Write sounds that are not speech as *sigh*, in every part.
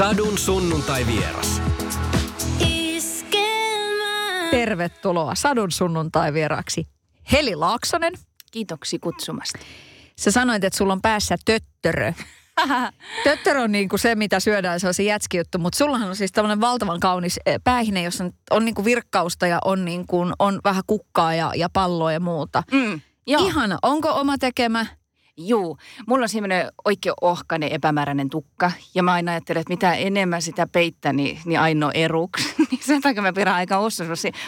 Sadun sunnuntai vieras. Tervetuloa Sadun sunnuntai vieraksi Heli Laaksonen. Kiitoksi kutsumasta. Sä sanoit, että sulla on päässä töttörö. *laughs* Töttörö on niin kuin se, mitä syödään, se on se jätskijuttu, mutta sullahan on siis tämmöinen valtavan kaunis eh, päähine, jossa on, on niin kuin virkkausta ja on, niin kuin, on vähän kukkaa ja, ja palloa ja muuta. Mm, joo. Ihana. Onko oma tekemä? Juu, mulla on semmoinen oikein ohkainen epämääräinen tukka. Ja mä aina ajattelen, että mitä enemmän sitä peittää, niin, niin ainoa eruksi. *laughs* niin sen takia mä pidän aika ossa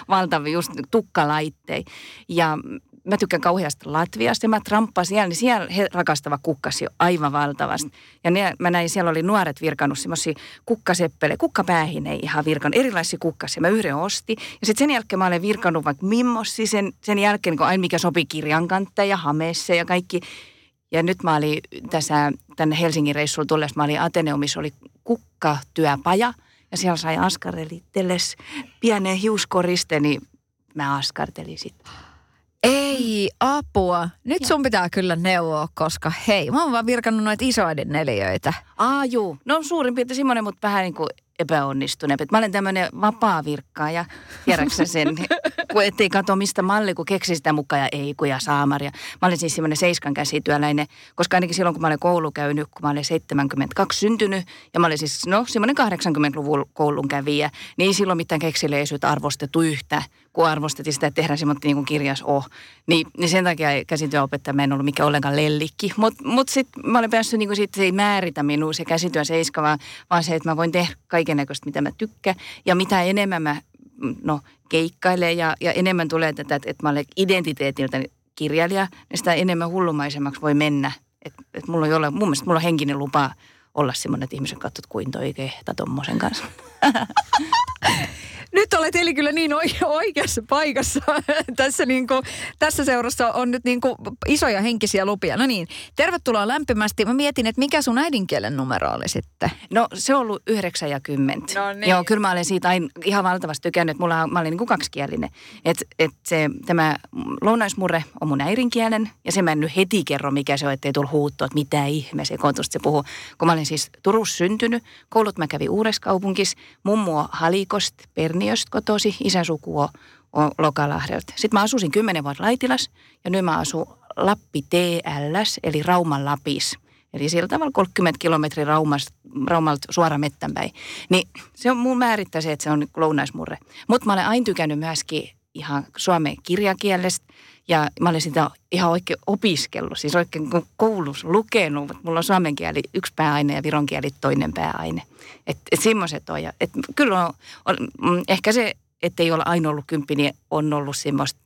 valtavia just tukkalaitteja. Ja mä tykkään kauheasti Latviasta ja mä tramppaan siellä, niin siellä he rakastava kukkasi aivan valtavasti. Ja ne, mä näin, siellä oli nuoret virkannut semmoisia kukkaseppele, kukkapäähine ihan virkannut, erilaisia kukkasia. Mä yhden osti ja sitten sen jälkeen mä olen virkannut vaikka mimmossi sen, sen jälkeen, kun aina mikä sopii kirjan ja hameessa ja kaikki. Ja nyt mä olin tässä tänne Helsingin reissulla tullessa, mä olin Ateneumissa, oli kukkatyöpaja ja siellä sai askartelitelles pienen hiuskoriste, niin mä askartelin sitten. Ei apua. Nyt sun pitää kyllä neuvoa, koska hei, mä oon vaan virkannut noita isoiden neliöitä. Aa, juu. No suurin piirtein semmoinen, mutta vähän niin kuin epäonnistuneempi. Mä olen tämmöinen vapaa virkkaaja, tiedätkö sen, kun ettei katso mistä malli, kun keksi sitä mukaan ja ei kun ja saamaria. Mä olin siis semmoinen seiskan käsityöläinen, koska ainakin silloin kun mä olen koulu käynyt, kun mä olin 72 syntynyt ja mä olin siis no semmoinen 80-luvun koulun kävijä, niin ei silloin mitään keksileisyyttä arvostettu yhtä, kun arvostettiin sitä, että tehdään semmoinen niin kirjas oh. Niin, niin sen takia käsityöopettaja en ollut mikään ollenkaan lellikki. Mutta mut, mut sitten mä olen päässyt niin siitä, se ei määritä minua se käsityön seiska, vaan, vaan se, että mä voin tehdä kaiken näköistä, mitä mä tykkään. Ja mitä enemmän mä no, keikkailen ja, ja enemmän tulee tätä, että, että mä olen identiteetiltä kirjailija, niin sitä enemmän hullumaisemmaksi voi mennä. Et, et mulla ei ole, mun mielestä mulla on henkinen lupa olla semmoinen, että ihmiset katsovat kuin toi kehta tommosen kanssa. *laughs* nyt olet eli kyllä niin oikeassa paikassa. *laughs* tässä, niin kuin, tässä seurassa on nyt niin kuin isoja henkisiä lupia. No niin, tervetuloa lämpimästi. Mä mietin, että mikä sun äidinkielen numero oli sitten? No se on ollut 90. No niin. Joo, kyllä mä olen siitä aina ihan valtavasti tykännyt, mulla, mä olin niin kuin kaksikielinen. Että et se, tämä lounaismurre on mun äidinkielen ja se mä en nyt heti kerro, mikä se on, ettei tullut huuttua, että mitä ihme se se puhuu. Kun mä olin siis Turussa syntynyt, koulut mä kävin Uudeskaupunkissa, mummo Halikost, Perniö Kemiöstä kotosi, isän suku on, on Lokalahdelta. Sitten mä asusin kymmenen vuotta Laitilas ja nyt mä asun Lappi TLS, eli Rauman Lapis. Eli sillä tavalla 30 kilometriä Raumasta, Raumalta suoraan mettänpäin. Niin se on mun määrittää se, että se on lounaismurre. Mutta mä olen aina tykännyt myöskin ihan suomen kirjakielestä. Ja mä olen sitä ihan oikein opiskellut, siis oikein koulussa lukenut, mutta mulla on suomen kieli yksi pääaine ja viron kieli toinen pääaine. Että et semmoiset on. Ja, et kyllä on, on, mm, ehkä se, ettei ole aina ollut kymppi, niin on ollut semmoista,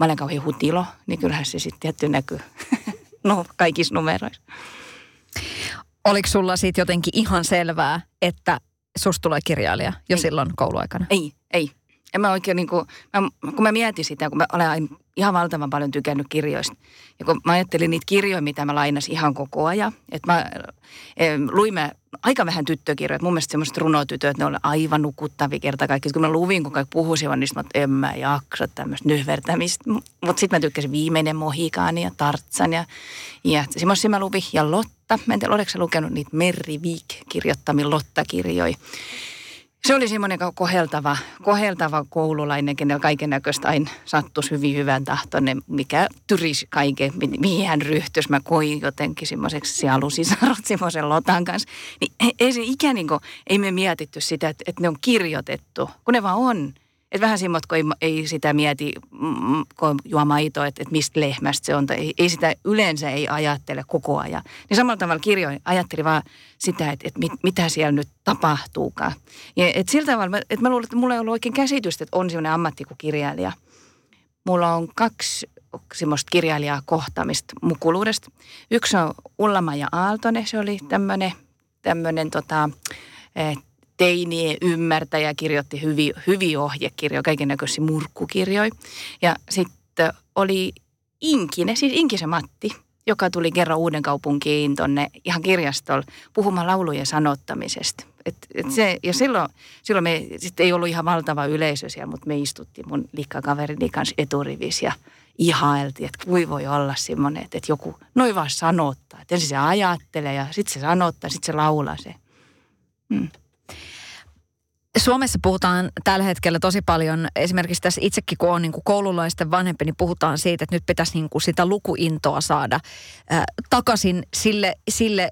mä olen kauhean hutilo, niin kyllähän se sitten tietty näkyy *laughs* no, kaikissa numeroissa. Oliko sulla siitä jotenkin ihan selvää, että susta tulee kirjailija jo ei. silloin kouluaikana? Ei, ei. En mä oikein niin kuin, mä, kun mä mietin sitä, kun mä olen ihan valtavan paljon tykännyt kirjoista. Ja kun mä ajattelin niitä kirjoja, mitä mä lainasin ihan koko ajan. Että mä e, luin mä aika vähän tyttökirjoja. Mun mielestä semmoiset runotytöt, ne on aivan nukuttavia kerta kaikki. Kun mä luvin, kun kaikki puhuisivat, niin mä en mä jaksa tämmöistä nyhvertämistä. Mutta sitten mä tykkäsin Viimeinen Mohikaani ja Tartsan ja, ja semmoisia mä luvin. Ja Lotta, mä en tiedä, oletko lukenut niitä Merri Viik kirjoittamia Lotta-kirjoja se oli semmoinen koheltava, koheltava koululainen, kenellä kaiken näköistä aina sattuisi hyvin hyvän tahtoinen, mikä tyrisi kaiken, mihin hän ryhtyisi. Mä koin jotenkin semmoiseksi sielusisarot *laughs* semmoisen lotan kanssa. Niin ei se ikään niin kuin, ei me mietitty sitä, että, että ne on kirjoitettu, kun ne vaan on. Et vähän semmoista, kun ei, ei sitä mieti, mm, kun juo maitoa, että, että mistä lehmästä se on. Tai ei, ei sitä yleensä ei ajattele koko ajan. Niin samalla tavalla kirjoin ajatteli vaan sitä, että, että mit, mitä siellä nyt tapahtuukaan. Ja et sillä tavalla, että mä luulen, että mulla ei ollut oikein käsitystä, että on semmoinen ammatti kuin. Mulla on kaksi semmoista kirjailijaa kohtaamista mukuluudesta. Yksi on Ullama ja Aaltonen, se oli tämmöinen, tämmöinen tota, teinien ymmärtäjä, kirjoitti hyviä, hyviä ohjekirjoja, kaiken näköisiä murkkukirjoja. Ja sitten oli Inkinen, siis Inkisen Matti, joka tuli kerran uuden kaupunkiin tuonne ihan kirjastolla puhumaan laulujen sanottamisesta. Et, et se, ja silloin, silloin me sitten ei ollut ihan valtava yleisö siellä, mutta me istuttiin mun likkakaverini kanssa eturivissä ja ihailtiin, että kui voi olla semmoinen, että, että joku noin vaan sanottaa. Että ensin se ajattelee ja sitten se sanottaa, sitten se laulaa se. Mm. Suomessa puhutaan tällä hetkellä tosi paljon, esimerkiksi tässä itsekin kun on niin kuin koululaisten vanhempi, niin puhutaan siitä, että nyt pitäisi niin kuin sitä lukuintoa saada ää, takaisin sille, sille,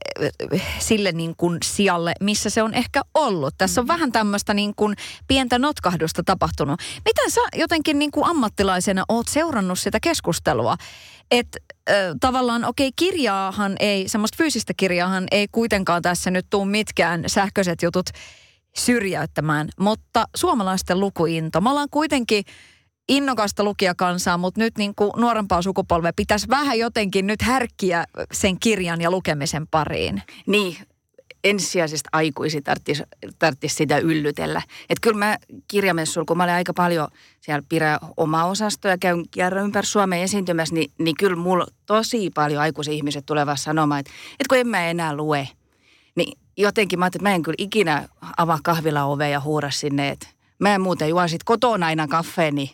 sille niin kuin sijalle, missä se on ehkä ollut. Tässä on mm. vähän tämmöistä niin kuin pientä notkahdusta tapahtunut. Miten sä jotenkin niin kuin ammattilaisena oot seurannut sitä keskustelua, että tavallaan, okei, okay, kirjaahan ei, semmoista fyysistä kirjaahan ei kuitenkaan tässä nyt tuu mitkään sähköiset jutut syrjäyttämään, mutta suomalaisten lukuinto. Me ollaan kuitenkin innokasta lukijakansaa, mutta nyt niin kuin nuorempaa sukupolvea pitäisi vähän jotenkin nyt härkkiä sen kirjan ja lukemisen pariin. Niin, ensisijaisesti aikuisi tarvitsisi, tarvitsisi sitä yllytellä. Että kyllä mä kirjamessuilla, kun mä olen aika paljon siellä pidä oma osasto ja käyn kierron ympäri Suomea esiintymässä, niin, niin kyllä mulla tosi paljon aikuisia ihmiset tulevat sanomaan, että, että kun en mä enää lue, niin jotenkin mä ajattelin, että mä en kyllä ikinä avaa kahvila ovea ja huura sinne, että mä en muuten juo sit kotona aina kaffeeni.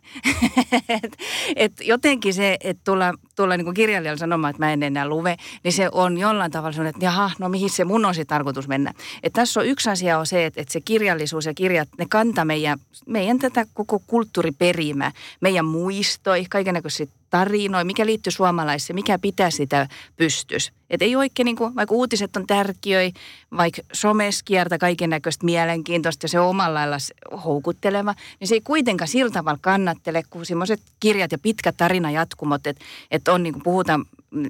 *laughs* et, et jotenkin se, että tulla, tulla niin kirjailijalla sanomaan, että mä en enää luve, niin se on jollain tavalla sellainen, että jaha, no mihin se mun on se tarkoitus mennä. Et tässä on yksi asia on se, että, että se kirjallisuus ja kirjat, ne kantaa meidän, meidän tätä koko kulttuuriperimää, meidän muistoi, kaikenlaisia tarinoja, mikä liittyy suomalaisiin, mikä pitää sitä pystys. Että ei oikein, niin kuin, vaikka uutiset on tärkeöi, vaikka somessa kiertä kaiken näköistä mielenkiintoista ja se on omalla lailla houkutteleva, niin se ei kuitenkaan sillä tavalla kannattele kuin semmoiset kirjat ja pitkät tarinajatkumot, että, että on niin kuin puhutaan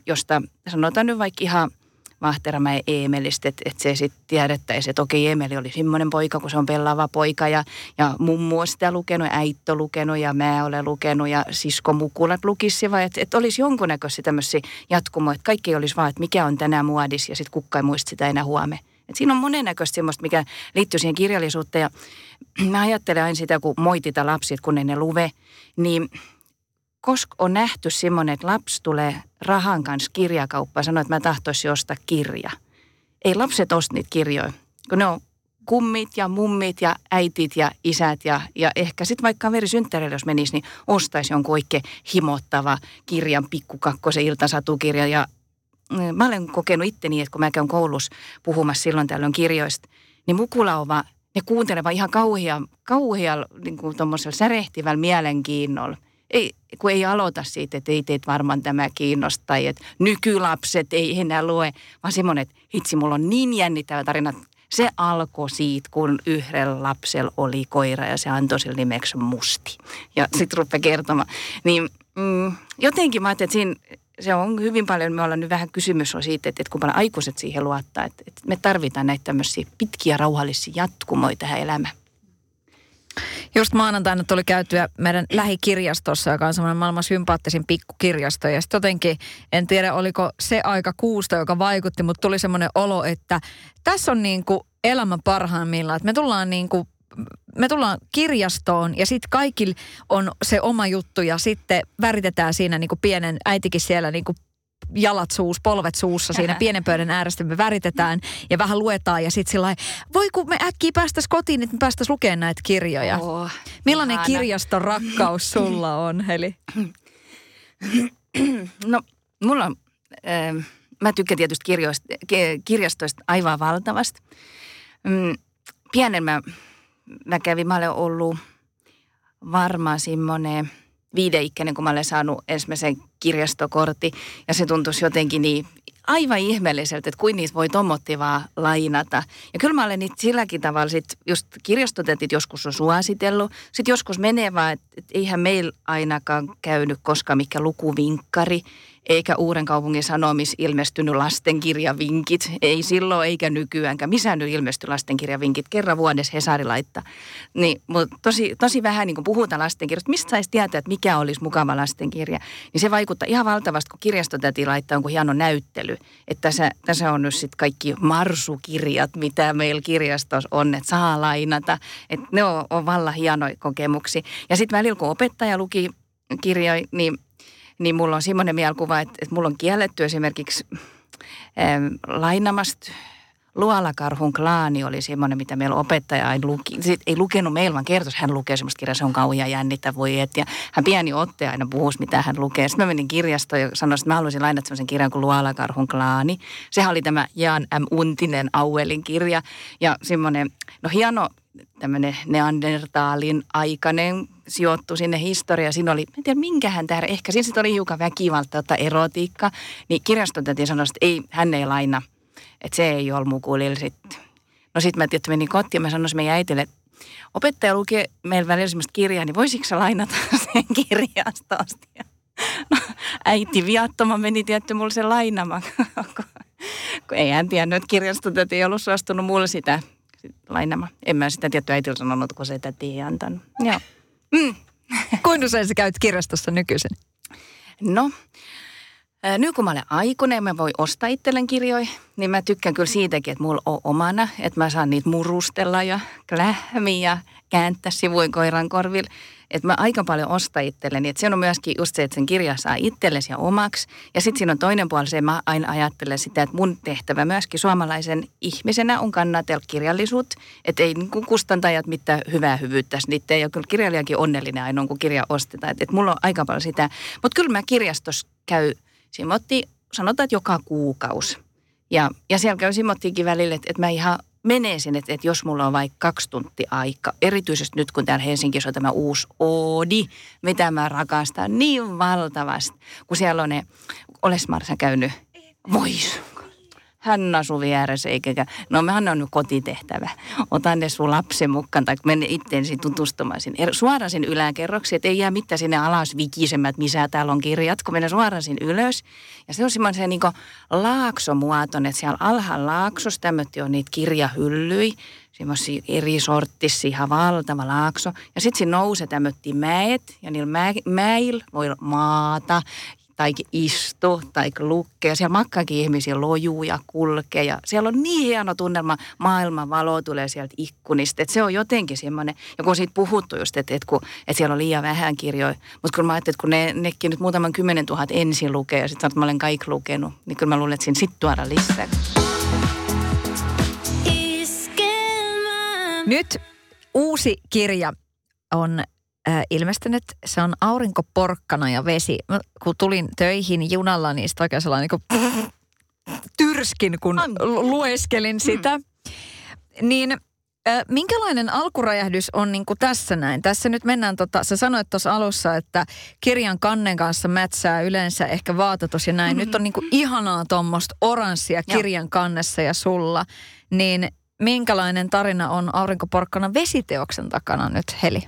josta sanotaan nyt vaikka ihan Vahteramäen Eemelistä, että, että se sitten tiedettäisiin, että okei, Emeli oli semmoinen poika, kun se on pelaava poika ja, ja mummu on sitä lukenut, äitto lukenut ja mä olen lukenut ja sisko Mukulat vai että, että olisi jonkunnäköisiä tämmöisiä jatkumoja, että kaikki olisi vaan, että mikä on tänään muodis ja sitten kukka ei muista sitä enää huomenna. Et siinä on monennäköistä semmoista, mikä liittyy siihen kirjallisuuteen. Ja *clears throat* mä ajattelen aina sitä, kun moitita lapsit, kun ne ne luve, niin koska on nähty semmoinen, että lapsi tulee rahan kanssa kirjakauppaan ja sanoo, että mä tahtoisin ostaa kirja. Ei lapset osta niitä kirjoja, kun ne on kummit ja mummit ja äitit ja isät ja, ja ehkä sitten vaikka kaveri synttäreille, jos menisi, niin ostaisi jonkun oikein himottava kirjan, pikkukakkosen iltasatukirja. Ja mm, mä olen kokenut itteni, että kun mä käyn koulussa puhumassa silloin tällöin kirjoista, niin mukulaova, ne kuuntelevat ihan kauhia, kauhia niin kuin särehtivällä mielenkiinnolla ei, kun ei aloita siitä, että ei teet varmaan tämä kiinnosta että nykylapset ei enää lue, vaan semmoinen, että hitsi, mulla on niin jännittävä tarina. Se alkoi siitä, kun yhdellä lapsella oli koira ja se antoi sille nimeksi Musti. Ja sitten rupeaa kertomaan. Niin mm, jotenkin mä ajattelin, että siinä se on hyvin paljon, me ollaan nyt vähän kysymys on siitä, että, että kun paljon aikuiset siihen luottaa, että, että me tarvitaan näitä tämmöisiä pitkiä rauhallisia jatkumoita tähän elämään. Just maanantaina tuli käytyä meidän lähikirjastossa, joka on semmoinen maailman sympaattisin pikkukirjasto. Ja sitten jotenkin, en tiedä oliko se aika kuusta, joka vaikutti, mutta tuli semmoinen olo, että tässä on niin kuin elämä parhaimmillaan. Että me tullaan niin kuin me tullaan kirjastoon ja sitten kaikilla on se oma juttu ja sitten väritetään siinä niin kuin pienen äitikin siellä niin kuin jalat suus, polvet suussa siinä *laughs* pienen pöydän äärestä me väritetään ja vähän luetaan ja sitten sillä voi kun me äkkiä päästäisiin kotiin, että me päästäisiin lukemaan näitä kirjoja. Oh, Millainen ihana. kirjaston rakkaus sulla on, Heli? *clears throat* No, mulla on, äh, mä tykkään tietysti kirjoista, kirjastoista aivan valtavasti. Mm, pienen mä, mä kävin, mä olen ollut varmaan semmoinen viideikäinen, kun mä olen saanut ensimmäisen kirjastokortti. Ja se tuntuisi jotenkin niin aivan ihmeelliseltä, että kuin niitä voi tomotti vaan lainata. Ja kyllä mä olen niitä silläkin tavalla, sit just kirjastotetit joskus on suositellut. Sitten joskus menee vaan, että et eihän meillä ainakaan käynyt koskaan mikä lukuvinkkari eikä Uuden kaupungin sanomis ilmestynyt lastenkirjavinkit. Ei silloin eikä nykyäänkään. Missä nyt ilmesty lastenkirjavinkit? Kerran vuodessa Hesari laittaa. Niin, mutta tosi, tosi vähän niin puhutaan lastenkirjasta. Mistä saisi tietää, että mikä olisi mukava lastenkirja? Niin se vaikuttaa ihan valtavasti, kun kirjastotäti laittaa jonkun hieno näyttely. Että tässä, tässä on nyt sitten kaikki marsukirjat, mitä meillä kirjastossa on, että saa lainata. Että ne on, on vallan hienoja kokemuksia. Ja sitten välillä, kun opettaja luki kirjoja, niin niin mulla on semmoinen mielikuva, että, että mulla on kielletty esimerkiksi ähm, lainamasta Luolakarhun klaani oli semmoinen, mitä meillä opettaja ei, luki, sit ei lukenut meillä, vaan kertoi, hän lukee semmoista kirjaa, se on kauhean jännittä, voi et. Ja hän pieni otte aina puhuisi, mitä hän lukee. Sitten mä menin kirjastoon ja sanoin, että mä haluaisin lainata semmoisen kirjan kuin Luolakarhun klaani. Sehän oli tämä Jan M. Untinen Auelin kirja. Ja semmoinen, no hieno tämmöinen Neandertaalin aikainen sijoittu sinne historiaan. Siinä oli, en tiedä minkähän tämä, ehkä siinä sitten oli hiukan väkivalta, erotiikka. Niin kirjaston sanoi, että ei, hän ei laina – että se ei ole mukulilla sitten. No sitten mä tietysti menin kotiin ja mä sanoin meidän äitille, että opettaja lukee meillä välillä semmoista kirjaa, niin voisitko sä lainata *laughs* sen kirjastosta? Ja no, äiti viattoma meni tietty mulle sen lainamaan, *laughs* kun ei hän tiennyt, että kirjastot ei ollut suostunut mulle sitä lainamaan. En mä sitä tietty äitillä sanonut, kun se tätä ei antanut. Joo. Mm. *laughs* Kuinka usein sä käyt kirjastossa nykyisin? No, nyt kun mä olen aikuinen mä voi ostaa itselleen kirjoja, niin mä tykkään kyllä siitäkin, että mulla on omana, että mä saan niitä murustella ja klähmiä ja kääntää sivuin koiran korville. Että mä aika paljon ostan itselleni. Että se on myöskin just se, että sen kirja saa itsellesi ja omaksi. Ja sitten siinä on toinen puoli se, mä aina ajattelen sitä, että mun tehtävä myöskin suomalaisen ihmisenä on kannatella kirjallisuutta. Että ei niin kustantajat mitään hyvää hyvyyttä niitä. Ja kyllä kirjailijakin onnellinen ainoa, kun kirja ostetaan. Että et mulla on aika paljon sitä. Mutta kyllä mä kirjastossa käy – Simotti, sanotaan, että joka kuukausi. Ja, ja siellä käy Simottiinkin välillä, että, että mä ihan menee sinne, että, että jos mulla on vaikka kaksi tuntia aika, erityisesti nyt kun täällä Helsingissä on tämä uusi Oodi, mitä mä rakastan niin valtavasti, kun siellä on ne, oles Marsa käynyt, vois, hän asuu vieressä eikä, no mehän on nyt kotitehtävä. Otan ne sun lapsen mukaan tai mene itteensä tutustumaan sinne. Suoraan sinne yläkerroksi, että ei jää mitään sinne alas vikisemät, missä täällä on kirjat, kun mennään suoraan sinne ylös. Ja se on semmoinen niin laaksomuotoinen, että siellä alhaalla laaksossa tämmöinen on niitä kirjahyllyi semmoisia eri sorttisia, ihan valtava laakso. Ja sitten siinä nousee tämmöttiin mäet, ja niillä mä, mäillä voi maata, tai istu tai lukkee. Siellä makkaakin ihmisiä lojuu ja kulkee ja siellä on niin hieno tunnelma, maailman valo tulee sieltä ikkunista. Että se on jotenkin semmoinen, ja kun on siitä puhuttu just, että, että, kun, että siellä on liian vähän kirjoja, mutta kun mä ajattelin, että kun ne, nekin nyt muutaman kymmenen tuhat ensin lukee ja sitten mä olen kaikki lukenut, niin kyllä mä luulen, että siinä sitten tuoda lisää. Nyt uusi kirja on ilmestynyt. Se on aurinkoporkkana ja vesi. Mä, kun tulin töihin junalla, niin sitten oikein sellainen niin tyrskin, kun lueskelin sitä. Mm. Niin minkälainen alkuräjähdys on niin kuin tässä näin? Tässä nyt mennään, tota, sä sanoit tuossa alussa, että kirjan kannen kanssa mätsää yleensä ehkä vaatetus ja näin. Mm-hmm. Nyt on niin kuin ihanaa tuommoista oranssia kirjan kannessa ja sulla. Niin minkälainen tarina on Aurinkoporkkana vesiteoksen takana nyt, Heli?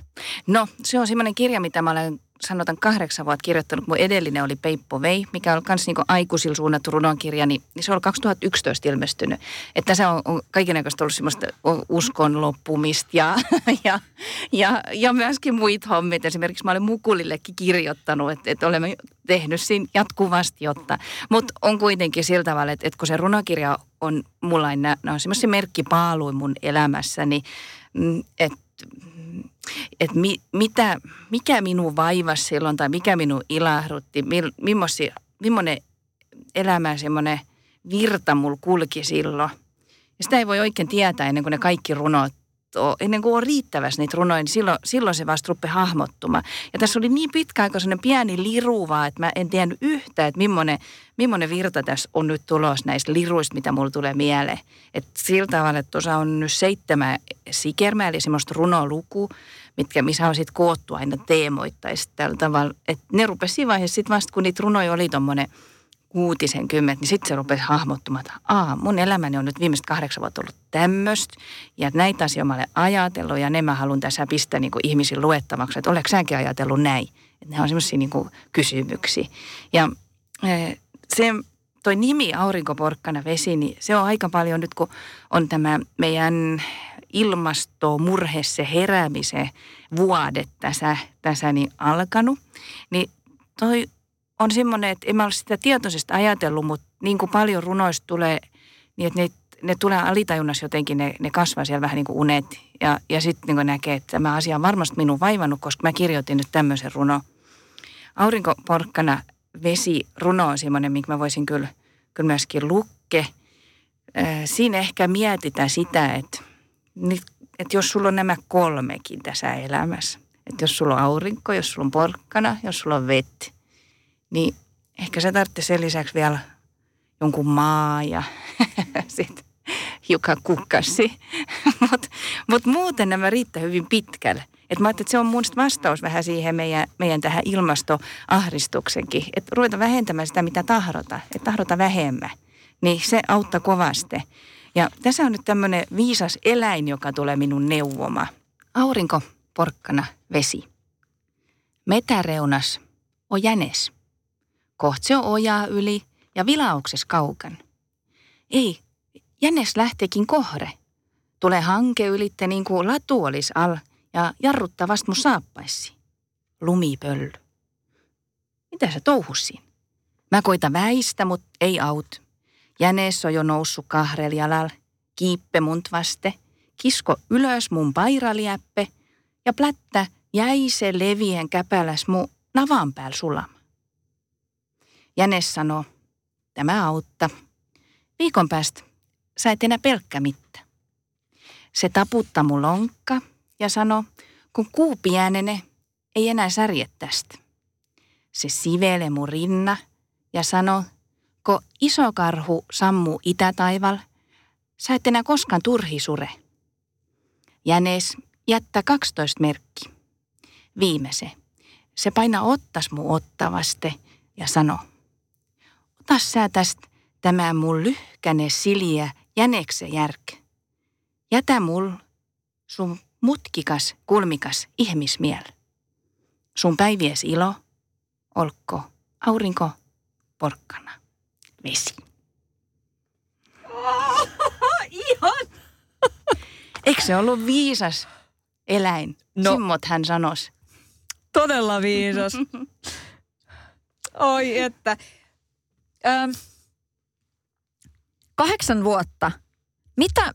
No, se on semmoinen kirja, mitä mä olen sanotaan kahdeksan vuotta kirjoittanut. Mun edellinen oli Peippo Vei, mikä on myös niin aikuisilla suunnattu runonkirja, niin se on 2011 ilmestynyt. Että se on, on kaikenlaista ollut semmoista uskon loppumista ja, *laughs* ja, ja, ja myöskin muita hommia. Esimerkiksi mä olen Mukulillekin kirjoittanut, että, että olemme tehnyt siinä jatkuvasti, jotta. Mutta on kuitenkin sillä tavalla, että, että kun se runokirja on mulla, nämä on semmoisia merkkipaaluja mun elämässäni, mm, että että mi, mitä, mikä minun vaivasi silloin tai mikä minun ilahdutti, millainen elämä semmoinen virta mulla kulki silloin. Ja sitä ei voi oikein tietää ennen kuin ne kaikki runot ole, ennen kuin on riittävästi niitä runoja, niin silloin, silloin se vasta rupeaa hahmottumaan. Ja tässä oli niin pitkä aika sellainen pieni liruva, että mä en tiennyt yhtään, että millainen, millainen virta tässä on nyt tulos näistä liruista, mitä mulla tulee mieleen. Että sillä tavalla, että tuossa on nyt seitsemän sikermää, eli semmoista runoluku, mitkä, missä on sitten koottu aina teemoittaisi tällä tavalla. Että ne rupesi siinä vaiheessa sitten vasta, kun niitä runoja oli tuommoinen – kuutisen kymmenet, niin sitten se rupesi hahmottumaan, että Aa, mun elämäni on nyt viimeiset kahdeksan vuotta ollut tämmöistä. Ja näitä asioita mä olen ajatellut ja ne mä haluan tässä pistää niin kuin ihmisiin luettavaksi, että oletko säkin ajatellut näin? Että ne on semmoisia niin kysymyksiä. Ja e, se, toi nimi Aurinkoporkkana vesi, niin se on aika paljon nyt, kun on tämä meidän ilmastomurhe, se heräämisen vuodet tässä, tässä niin alkanut, niin toi on semmoinen, että en mä ole sitä tietoisesti ajatellut, mutta niin kuin paljon runoista tulee, niin että ne, ne tulee alitajunnassa jotenkin, ne, ne kasvaa siellä vähän niin kuin unet. Ja, ja sitten niin näkee, että tämä asia on varmasti minun vaivannut, koska mä kirjoitin nyt tämmöisen runo. Aurinkoporkkana vesi runo on semmoinen, minkä mä voisin kyllä, kyllä myöskin lukke. siinä ehkä mietitään sitä, että, että jos sulla on nämä kolmekin tässä elämässä, että jos sulla on aurinko, jos sulla on porkkana, jos sulla on vetti, niin ehkä se tarvitsee sen lisäksi vielä jonkun maa ja *laughs* sitten joka kukkasi. *laughs* Mutta mut muuten nämä riittää hyvin pitkälle. Et mä että se on mun vastaus vähän siihen meidän, meidän tähän ilmastoahristuksenkin. Että ruveta vähentämään sitä, mitä tahdota. Että tahdota vähemmän. Niin se auttaa kovasti. Ja tässä on nyt tämmöinen viisas eläin, joka tulee minun neuvoma. Aurinko, porkkana, vesi. Metäreunas on jänes. Koht se ojaa yli ja vilaukses kaukan. Ei, jänes lähteekin kohre. Tulee hanke ylitte niin kuin latu olisi al ja jarruttaa vasta mun saappaissi. Lumipölly. Mitä sä touhussin? Mä koitan väistä, mut ei aut. Jänes on jo noussut kahrel jalal, kiippe munt vaste, kisko ylös mun pairaliäppe ja plättä jäi se levien käpäläs mu navan päällä sulama. Jänes sanoo, tämä autta. Viikon päästä sä et enää pelkkä mittä. Se taputtaa mun lonkka ja sano, kun kuu pienene, ei enää särje tästä. Se sivele mun rinna ja sano, kun iso karhu sammuu itätaival, sä et enää koskaan turhi sure. Jänes jättä 12 merkki. Viimeise. Se paina ottas mu ottavaste ja sano, ota sä tästä tämä mun lyhkäne siliä jänekse järk. Jätä mul sun mutkikas, kulmikas ihmismiel. Sun päivies ilo, olkko, aurinko, porkkana, vesi. Oh, *laughs* ihan! Eikö se ollut viisas eläin? No. Simmot hän sanos. Todella viisas. *laughs* Oi että. Öm, kahdeksan vuotta. Mitä,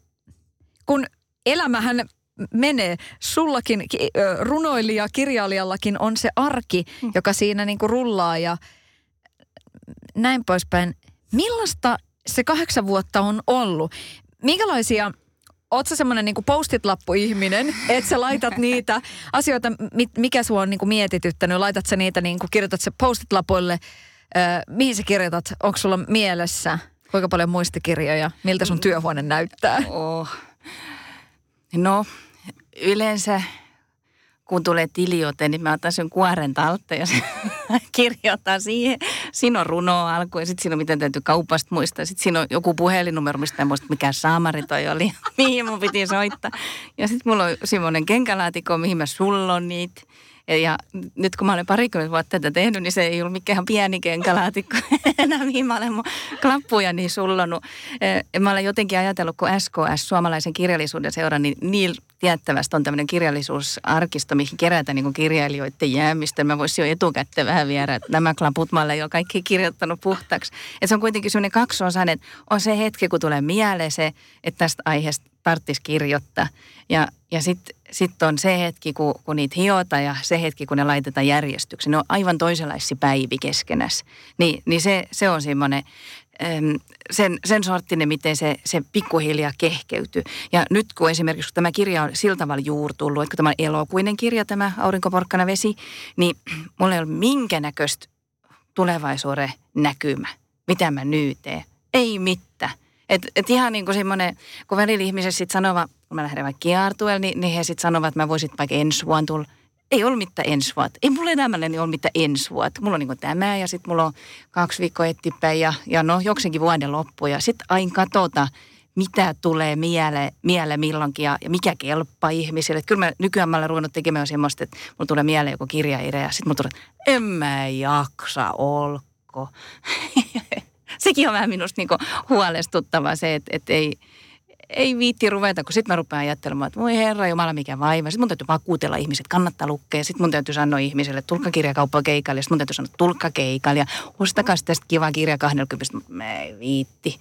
kun elämähän menee. Sullakin runoilija, kirjailijallakin on se arki, mm. joka siinä niin kuin rullaa ja näin poispäin. Millaista se kahdeksan vuotta on ollut? Minkälaisia Oletko semmoinen niin postit-lappu-ihminen, että sä laitat *laughs* niitä asioita, mikä sua on niin kuin mietityttänyt, laitat sä niitä, niin kuin, kirjoitat se postit-lapuille, mihin sä kirjoitat, onko sulla mielessä, kuinka paljon muistikirjoja, miltä sun työhuone näyttää? Oh. No, yleensä kun tulee tiliote, niin mä otan sen kuoren talta ja *laughs* kirjoitan siihen. Siinä on runo alku ja sitten siinä on miten täytyy kaupasta muistaa. Sitten siinä on joku puhelinnumero, mistä en muista mikä saamari toi oli, *laughs* mihin mun piti soittaa. Ja sitten mulla on semmoinen kenkälaatikko, mihin mä sullon niitä. Ja nyt kun mä olen parikymmentä vuotta tätä tehnyt, niin se ei ollut mikään pieni kenkälaatikko *laughs* enää, mihin mä olen mun klappuja niin sullonut. Mä olen jotenkin ajatellut, kun SKS, suomalaisen kirjallisuuden seura, niin niillä tiettävästi on tämmöinen kirjallisuusarkisto, mihin kerätään niin kirjailijoiden jäämistä. Mä voisin jo etukäteen vähän viedä, että nämä klaput mä olen jo kaikki kirjoittanut puhtaaksi. Että se on kuitenkin semmoinen kaksiosainen, että on se hetki, kun tulee mieleen se, että tästä aiheesta tarvitsisi kirjoittaa. Ja, ja sitten sit on se hetki, kun, kun niitä hiota ja se hetki, kun ne laitetaan järjestykseen. Ne on aivan toisenlaisia päivi keskenässä. Ni, niin se, se on semmoinen, sen, sen sorttinen, miten se, se pikkuhiljaa kehkeytyy. Ja nyt kun esimerkiksi kun tämä kirja on sillä tavalla juurtullut, että kun tämä on elokuinen kirja, tämä Aurinkoporkkana vesi, niin *clears throat* mulla ei ole minkä näköistä tulevaisuuden näkymä, mitä mä nyt teen. Ei mitään. Et, et ihan niin kuin semmoinen, kun välillä ihmiset sitten sanovat, kun mä lähden vaikka kiertueelle, niin, niin he sitten sanovat, että mä voisin vaikka ensi vuonna tulla. Ei ole mitään ensi vuotta. Ei mulla elämälläni ole mitään ensi vuotta. Mulla on niin tämä ja sitten mulla on kaksi viikkoa eteenpäin ja, ja no jokseenkin vuoden loppu. Ja sitten aina katota, mitä tulee miele, miele milloinkin ja, ja mikä kelpaa ihmisille. Et kyllä mä nykyään mä olen ruvennut tekemään semmoista, että mulla tulee mieleen joku kirjaidea ja sitten mulla tulee, en mä jaksa, olko. *laughs* sekin on vähän minusta niin huolestuttavaa se, että, että ei, ei viitti ruveta, kun sitten mä rupean ajattelemaan, että voi herra Jumala, mikä vaiva. Sitten mun täytyy vakuutella ihmiset, kannattaa lukea. Sitten mun täytyy sanoa ihmiselle, tulkka kirjakauppa keikalle. Sitten mun täytyy sanoa, tulkka keikalle. Ja ostakaa tästä kiva kirja 20. Mä ei viitti.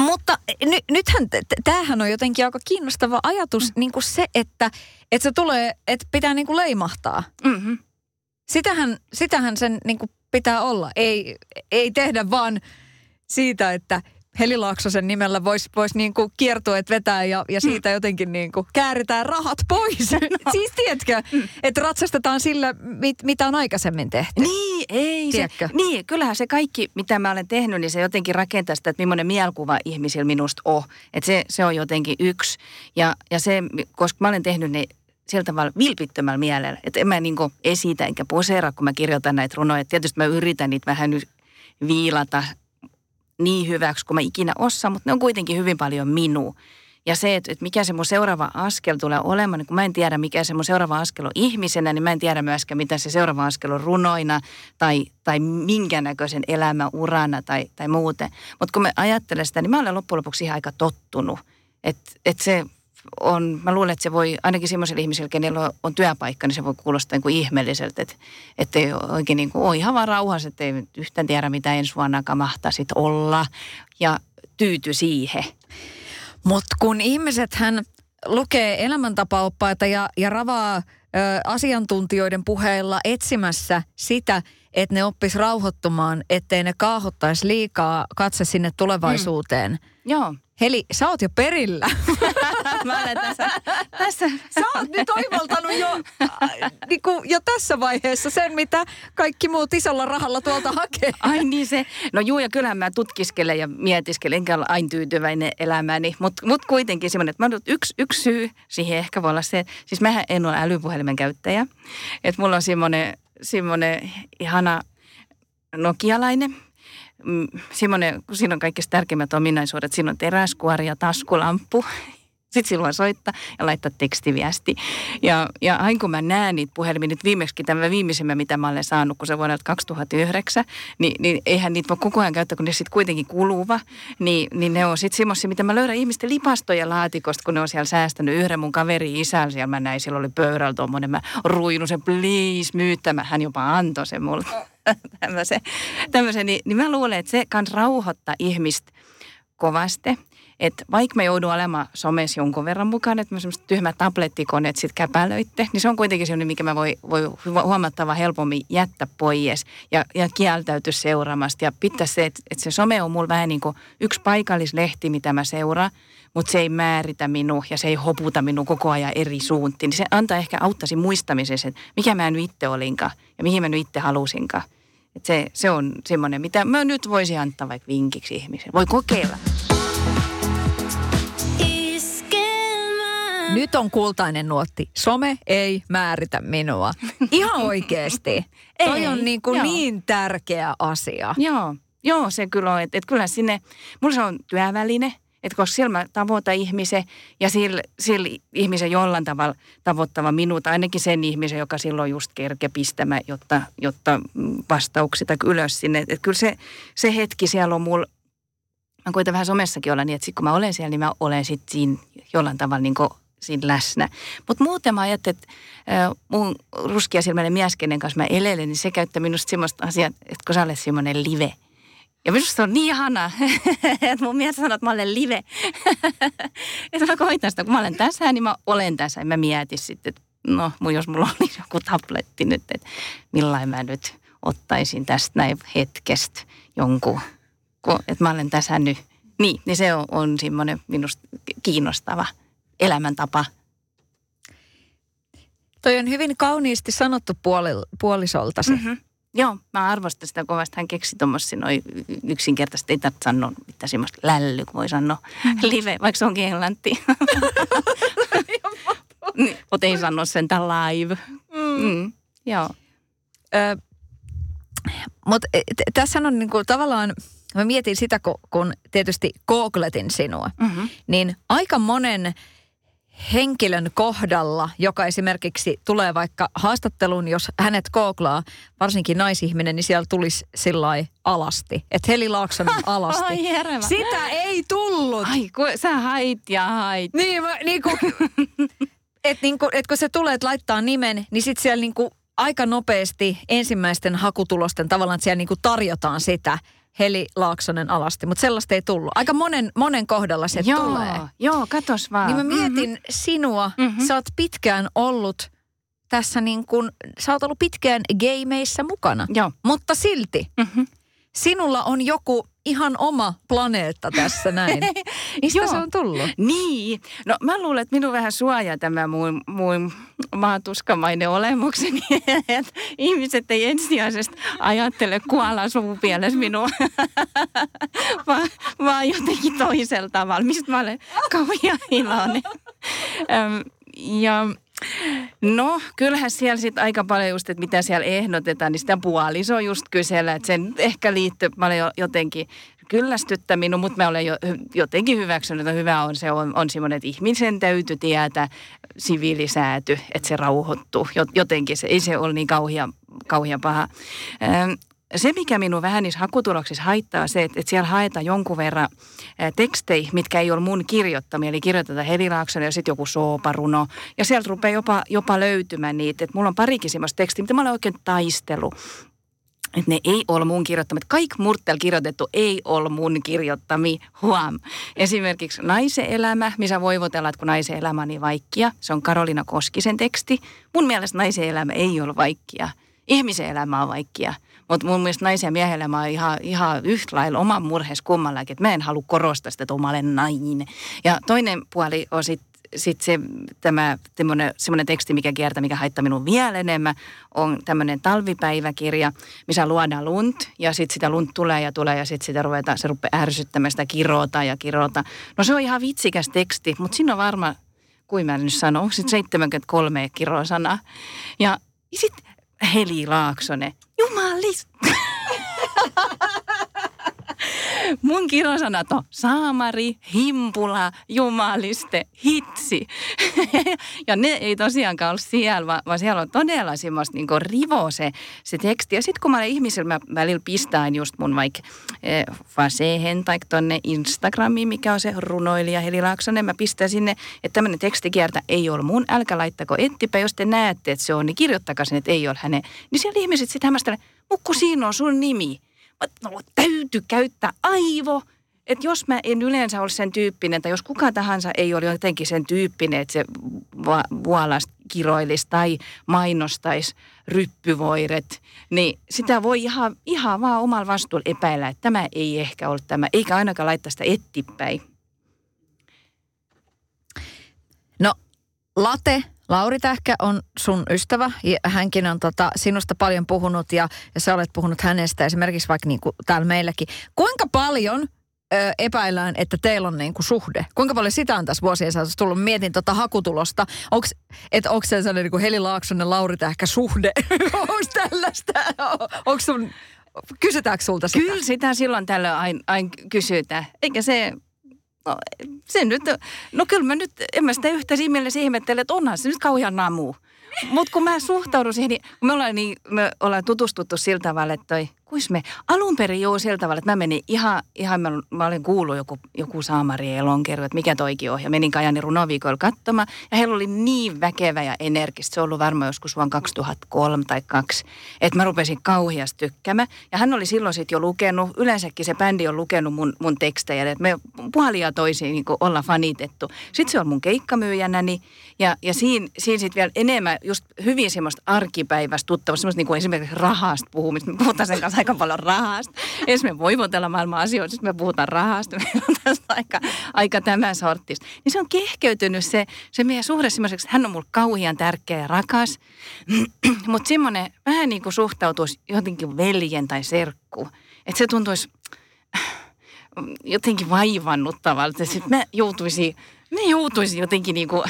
Mutta ny, nythän, tämähän on jotenkin aika kiinnostava ajatus, mm. niin kuin se, että, että se tulee, että pitää niin kuin leimahtaa. Mm-hmm. Sitähän, sitähän sen niin kuin pitää olla. Ei, ei tehdä vaan siitä, että Heli Laaksosen nimellä voisi vois niinku kiertueet vetää ja, ja siitä jotenkin niinku kääritään rahat pois. *laughs* No. siis tiedätkö, mm. että ratsastetaan sillä, mit, mitä on aikaisemmin tehty. Niin, ei se, niin, kyllähän se kaikki, mitä mä olen tehnyt, niin se jotenkin rakentaa sitä, että millainen mielikuva ihmisillä minusta on. Että se, se on jotenkin yksi. Ja, ja se, koska mä olen tehnyt ne sillä tavalla vilpittömällä mielellä. Että en mä niin esitä enkä poseera, kun mä kirjoitan näitä runoja. Tietysti mä yritän niitä vähän nyt viilata niin hyväksi kuin mä ikinä osaan, mutta ne on kuitenkin hyvin paljon minua. Ja se, että, mikä se mun seuraava askel tulee olemaan, niin kun mä en tiedä, mikä se mun seuraava askel on ihmisenä, niin mä en tiedä myöskään, mitä se seuraava askel on runoina tai, tai minkä näköisen elämäurana tai, tai muuten. Mutta kun mä ajattelen sitä, niin mä olen loppujen lopuksi ihan aika tottunut. Että et se on, mä luulen, että se voi ainakin semmoiselle ihmiselle, kenellä on työpaikka, niin se voi kuulostaa niin kuin ihmeelliseltä, että, että ei oikein niin kuin, ole ihan vaan rauhassa, että ei yhtään tiedä, mitä ensi vuonnakaan mahtaisi olla ja tyyty siihen. Mutta kun ihmiset hän lukee elämäntapaoppaita ja, ja ravaa ö, asiantuntijoiden puheilla etsimässä sitä, että ne oppis rauhoittumaan, ettei ne kaahottaisi liikaa katse sinne tulevaisuuteen. Mm. Joo. Heli, sä oot jo perillä. *laughs* Mä olen tässä, tässä. Sä oot nyt oivaltanut jo, äh, niin kuin jo tässä vaiheessa sen, mitä kaikki muut isolla rahalla tuolta hakee. Ai niin se. No juu, ja kyllähän mä tutkiskelen ja mietiskelen, enkä ole aina tyytyväinen elämäni. Mutta mut kuitenkin semmoinen, että mä yksi, yksi syy siihen ehkä voi olla se, että siis mähän en ole älypuhelimen käyttäjä. Että mulla on semmoinen, semmoinen ihana nokialainen – Mm, semmoinen, kun siinä on kaikista tärkeimmät ominaisuudet, siinä on teräskuori ja taskulamppu. Sitten silloin soittaa ja laittaa tekstiviesti. Ja, ja aina kun mä näen niitä puhelimia, nyt viimeksi tämä viimeisimmä, mitä mä olen saanut, kun se vuodelta 2009, niin, niin eihän niitä voi koko ajan käyttää, kun ne sitten kuitenkin kuluva. Niin, niin ne on sitten semmoisia, mitä mä löydän ihmisten lipastoja laatikosta, kun ne on siellä säästänyt yhden mun kaveri isällä. Siellä mä näin, sillä oli pöydällä tuommoinen, mä ruinun sen, please, myyttämä. Hän jopa antoi sen mulle. *laughs* tämmöisen, tämmöisen niin, niin mä luulen, että se kans rauhoittaa ihmistä kovasti. Että vaikka me joudun olemaan somessa jonkun verran mukaan, että me semmoista tyhmät tablettikoneet sitten käpälöitte, niin se on kuitenkin sellainen, mikä mä voi, voi huomattava helpommin jättää pois ja, ja kieltäytyä seuraamasta. Ja pitää se, että, että se some on mulla vähän niin kuin yksi paikallislehti, mitä mä seuraan, mutta se ei määritä minua ja se ei hoputa minua koko ajan eri suuntiin. Niin se antaa ehkä auttaisi muistamisessa, että mikä mä nyt itse olinkaan ja mihin mä nyt itse halusinkaan. Et se, se on semmoinen, mitä mä nyt voisin antaa vaikka vinkiksi ihmiselle. Voi kokeilla. Nyt on kultainen nuotti. Some ei määritä minua. Ihan oikeasti. *laughs* Toi on niin, kuin niin tärkeä asia. Joo, joo se kyllä on. Että et kyllä sinne, mulla se on työväline – että koska siellä mä tavoitan ihmisen ja sillä, sillä ihmisen jollain tavalla tavoittava minut, ainakin sen ihmisen, joka silloin just kerke pistämään, jotta, jotta vastauksia tai ylös sinne. Että kyllä se, se hetki siellä on mulla, mä koitan vähän somessakin olla niin, että sit kun mä olen siellä, niin mä olen sitten siinä jollain tavalla niin siinä läsnä. Mutta muuten mä ajattelin, että mun ruskia silmäinen mies, kenen kanssa mä elelen, niin se käyttää minusta semmoista asiaa, että kun sä olet semmoinen live – ja minusta se on niin ihana, *laughs* että mun mies sanoo, että mä olen live. *laughs* että mä koitan sitä, kun mä olen tässä, niin mä olen tässä. En mä mieti sitten, että no, jos mulla olisi joku tabletti nyt, että millain mä nyt ottaisin tästä näin hetkestä jonkun, että mä olen tässä nyt. Niin, niin se on, on semmoinen minusta kiinnostava elämäntapa. Toi on hyvin kauniisti sanottu puoli, puolisoltasi. Mm-hmm. Joo, mä arvostan sitä kovasti. Hän keksi tuommoista noin yksinkertaisesti. Ei tarvitse sanoa mitään semmoista lälly, kun voi sanoa mm. live, vaikka se onkin englanti. *laughs* niin, Mutta ei sanoa sen live. Mm. Mm, joo. Ö, Mutta e, tässä on niinku tavallaan, mä mietin sitä, kun, kun tietysti googletin sinua, mm-hmm. niin aika monen henkilön kohdalla, joka esimerkiksi tulee vaikka haastatteluun, jos hänet kooklaa, varsinkin naisihminen, niin siellä tulisi sillä alasti. Että Heli Laaksonen *laughs* alasti. Ai Sitä ei tullut. Ai kun sä hait ja hait. Niin, mä, niin kuin, *laughs* et, niin kuin, et kun se tulee, että laittaa nimen, niin sitten siellä niin kuin aika nopeasti ensimmäisten hakutulosten tavallaan, että siellä niin kuin tarjotaan sitä – Heli Laaksonen alasti, mutta sellaista ei tullut. Aika monen, monen kohdalla se joo, tulee. Joo, katos vaan. Niin mä mietin mm-hmm. sinua, mm-hmm. sä oot pitkään ollut tässä niin kuin, sä oot ollut pitkään gameissa mukana. Joo. Mutta silti, mm-hmm. sinulla on joku ihan oma planeetta tässä näin. *laughs* Mistä se on tullut? Niin. No mä luulen, että minun vähän suojaa tämä mun, mun maatuskamainen olemukseni. *laughs* että ihmiset ei ensisijaisesti ajattele kuolla suupielessä minua, *laughs* vaan, vaan jotenkin toisella tavalla, mistä mä olen kauhean iloinen. ja No, kyllähän siellä sitten aika paljon just, että mitä siellä ehdotetaan, niin sitä puoliso just kysellä, että sen ehkä liittyy paljon jotenkin kyllästyttä minun, mutta mä olen jo, jotenkin hyväksynyt, että hyvä on se on, on semmoinen, että ihmisen täytyy tietää siviilisääty, että se rauhoittuu. Jotenkin se ei se ole niin kauhia, kauhia paha se, mikä minun vähän niissä hakutuloksissa haittaa, se, että, että siellä haetaan jonkun verran tekstejä, mitkä ei ole mun kirjoittamia. Eli kirjoitetaan Heli Laaksonen ja sitten joku sooparuno. Ja sieltä rupeaa jopa, jopa löytymään niitä. Että mulla on parikin semmoista tekstiä, mitä mä olen oikein taistelu. Että ne ei ole mun kirjoittamia. Kaikki Murtel kirjoitettu ei ole mun kirjoittami. Huom. Esimerkiksi Naisen elämä, missä voivotellaan, että kun naisen elämä on niin vaikkia. Se on Karolina Koskisen teksti. Mun mielestä naisen elämä ei ole vaikkia. Ihmisen elämä on vaikkia. Mutta mun mielestä naisen ja miehen on ihan, ihan yhtä lailla oman murheessa kummallakin, että mä en halua korostaa sitä, että mä olen nainen. Ja toinen puoli on sitten sit se, tämä semmoinen teksti, mikä kiertää, mikä haittaa minun vielä enemmän, on tämmöinen talvipäiväkirja, missä luodaan lunt. Ja sitten sitä lunt tulee ja tulee ja sitten sitä ruvetaan, se rupeaa ärsyttämään sitä kirota ja kirota. No se on ihan vitsikäs teksti, mutta siinä on varma, kuin mä nyt sanon, onko sitten 73 kirosanaa. Ja sitten Heli Laaksonen, Alice! Mun kirosanat on saamari, himpula, jumaliste, hitsi. *laughs* ja ne ei tosiaankaan ole siellä, vaan, siellä on todella semmoista niin rivo se, se teksti. Ja sitten kun mä olen ihmisillä, mä välillä pistään just mun vaikka eh, tai tonne Instagramiin, mikä on se runoilija Heli Laaksonen, mä pistän sinne, että tämmöinen tekstikiertä ei ole mun, älkää laittako ettipä, jos te näette, että se on, niin kirjoittakaa sen, että ei ole hänen. Niin siellä ihmiset sitten hämmästelee, mukku siinä on sun nimi no, täytyy käyttää aivo. Että jos mä en yleensä ole sen tyyppinen, tai jos kuka tahansa ei ole jotenkin sen tyyppinen, että se vuolasta kiroilisi tai mainostaisi ryppyvoiret, niin sitä voi ihan, ihan vaan omalla vastuulla epäillä, että tämä ei ehkä ole tämä, eikä ainakaan laittaa sitä ettipäin. No, late Lauri Tähkä on sun ystävä ja hänkin on tota, sinusta paljon puhunut ja, ja sä olet puhunut hänestä esimerkiksi vaikka niin kuin täällä meilläkin. Kuinka paljon ö, epäillään, että teillä on niin kuin suhde? Kuinka paljon sitä on tässä vuosien saatossa tullut? Mietin tota hakutulosta. Onko onko se sellainen niin kuin Heli Laaksonen, Lauri Tähkä suhde? *laughs* onko tällaista? Onko sun, kysytäänkö sulta sitä? Kyllä sitä silloin tällöin aina ain kysytään. Eikä se se nyt, no kyllä mä nyt, en mä sitä yhtä siinä mielessä ihmettele, että onhan se nyt kauhean namu. Mutta kun mä suhtaudun siihen, niin me ollaan, niin, me ollaan tutustuttu sillä tavalla, että toi kuis me, alun perin joo sillä tavalla, että mä menin ihan, ihan mä, mä olin kuullut joku, joku Saamari Elonkerro, että mikä toikin on. Ja menin Kajani runoviikolla katsomaan. Ja heillä oli niin väkevä ja energistä. Se on ollut varmaan joskus vuonna 2003 tai 2, että mä rupesin kauheasti tykkäämään. Ja hän oli silloin sitten jo lukenut, yleensäkin se bändi on lukenut mun, mun tekstejä, että me puolia toisiin niin olla fanitettu. Sitten se on mun keikkamyyjänäni ja, ja siinä, siinä sitten vielä enemmän just hyvin semmoista arkipäivästä tuttavasta, semmoista niin kuin esimerkiksi rahasta puhumista. Me puhutaan sen kanssa aika paljon rahasta. Edes me voivotella maailman asioita, me puhutaan rahasta. *laughs* Meillä on tästä aika, aika tämän sortista. Niin se on kehkeytynyt se, se meidän suhde semmoiseksi, että hän on mulle kauhean tärkeä ja rakas. *clears throat* Mutta semmoinen vähän niin kuin suhtautuisi jotenkin veljen tai serkku. Että se tuntuisi jotenkin vaivannuttavalta. Sitten mä joutuisin, mä joutuisin jotenkin niin kuin,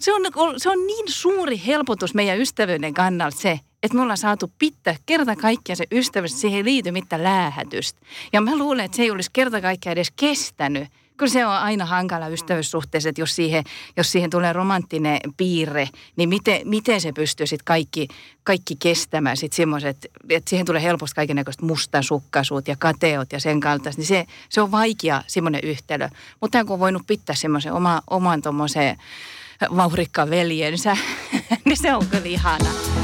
se on, se on niin suuri helpotus meidän ystävyyden kannalta se, että me ollaan saatu pitää kerta kaikkiaan se ystävyys, siihen ei liity mitään läähätystä. Ja mä luulen, että se ei olisi kerta kaikkiaan edes kestänyt. Kyllä se on aina hankala ystävyyssuhteessa, että jos siihen, jos siihen tulee romanttinen piirre, niin miten, miten se pystyy sitten kaikki, kaikki kestämään sitten semmoiset, että siihen tulee helposti kaikenlaista mustasukkaisuutta ja kateot ja sen kaltaista, niin se, se on vaikea semmoinen yhtälö. Mutta kun on voinut pitää semmoisen oma, oman tuommoisen vauhrikka veljensä, *laughs* niin se on kyllä ihana.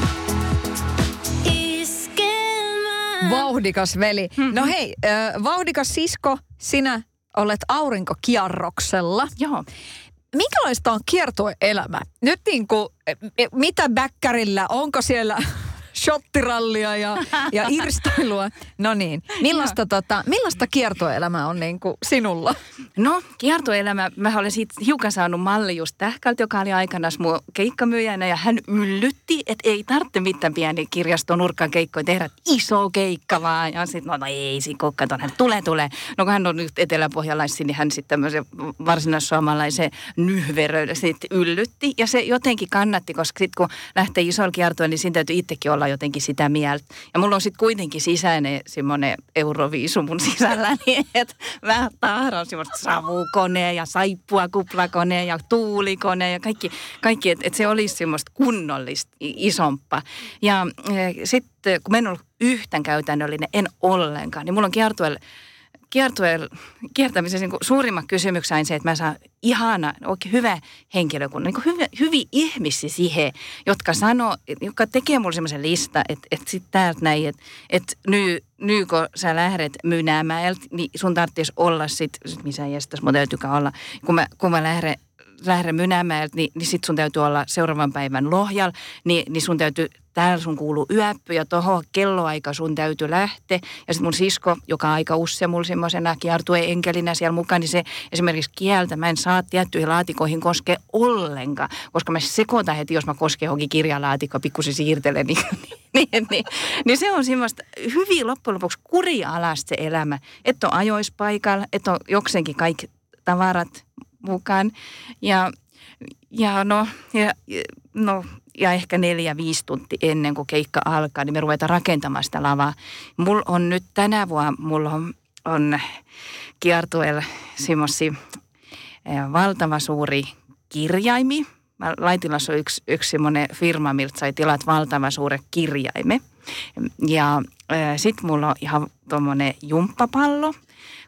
Vauhdikas veli. Mm-hmm. No hei, vauhdikas sisko, sinä olet aurinkokierroksella. Joo. Minkälaista on kiertoelämä? Nyt niin kuin, mitä bäkkärillä, onko siellä shottirallia ja, *laughs* ja irstailua. No niin, millaista, tota, millaista kiertoelämää on niin kuin sinulla? No, kiertoelämä, mä olen siitä hiukan saanut malli just Tähkältä, joka oli aikanaan mun keikkamyyjänä ja hän yllytti, että ei tarvitse mitään pieni kirjaston nurkkaan keikkoja tehdä, iso keikka vaan. Ja sitten no, no ei, siinä kato, hän tulee, tulee. No kun hän on nyt eteläpohjalaisen, niin hän sitten tämmöisen varsinaissuomalaisen nyhveröiden sitten yllytti. Ja se jotenkin kannatti, koska sitten kun lähtee isolla kiertoon, niin siinä täytyy itsekin olla jotenkin sitä mieltä. Ja mulla on sitten kuitenkin sisäinen semmoinen euroviisu mun sisällä, *laughs* niin että mä tahron semmoista savukone ja saippua kuplakone ja tuulikone ja kaikki, kaikki että et se olisi semmoista kunnollista isompaa. Ja e, sitten kun mä en ollut yhtään käytännöllinen, en ollenkaan, niin mulla on kiertueella kiertueen, kiertämisen niin suurimmat kysymykset on se, että mä saan ihana, oikein hyvä henkilökunnan, niin hyvä, hyviä ihmisiä siihen, jotka sanoo, jotka tekee mulle semmoisen lista, että, että sitten täältä näin, että, että nyt, nyt kun sä lähdet mynäämään, niin sun tarvitsisi olla sitten, missä jästäs mun täytyykään olla, kun mä, kun mä lähden lähde Mynämäeltä, niin, niin sit sun täytyy olla seuraavan päivän lohjal, niin, niin sun täytyy, täällä sun kuuluu yöppy ja tohon kelloaika sun täytyy lähteä. Ja sitten mun sisko, joka on aika usein mulla semmoisena kiertue enkelinä siellä mukaan, niin se esimerkiksi kieltä mä en saa tiettyihin laatikoihin koskea ollenkaan, koska mä sekoitan heti, jos mä kosken johonkin kirjalaatikkoon, pikkusen siirtelen, niin, *laughs* niin, niin, niin, niin, se on semmoista hyvin loppujen lopuksi kurialasta se elämä. Että on ajoispaikalla, että on jokseenkin kaikki tavarat mukaan. Ja, ja, no, ja, no, ja ehkä neljä, viisi tuntia ennen kuin keikka alkaa, niin me ruvetaan rakentamaan sitä lavaa. Mulla on nyt tänä vuonna, mulla on, on kiertueella semmoisia valtava suuri kirjaimi. Laitilassa on yksi, yksi semmoinen firma, miltä sai tilat valtava suure kirjaime. Ja äh, sitten mulla on ihan tuommoinen jumppapallo –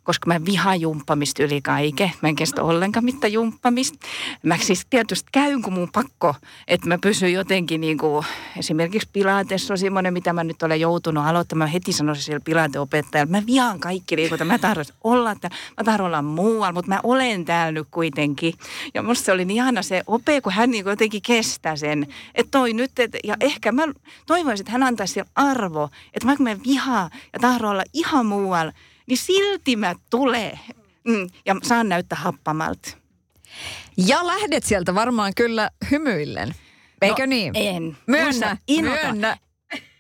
koska mä vihaan jumppamista yli kaiken. Mä en kestä ollenkaan mitään jumppamista. Mä siis tietysti käyn, kun mun pakko, että mä pysyn jotenkin niin kuin, esimerkiksi Pilates on semmoinen, mitä mä nyt olen joutunut aloittamaan. Mä heti sanoisin siellä Pilateopettajalle, mä vihaan kaikki liikunta. Mä tahdon olla täällä, mä tahdon olla muualla, mutta mä olen täällä nyt kuitenkin. Ja musta se oli niin ihana se ope, kun hän niin jotenkin kestää sen. Että toi nyt, et, ja ehkä mä toivoisin, että hän antaisi siellä arvo, että vaikka mä vihaan ja tahdon olla ihan muualla, niin silti mä tulee mm, ja saan näyttää happamalta. Ja lähdet sieltä varmaan kyllä hymyillen. Eikö no, niin? En. Myönnä, myönnä.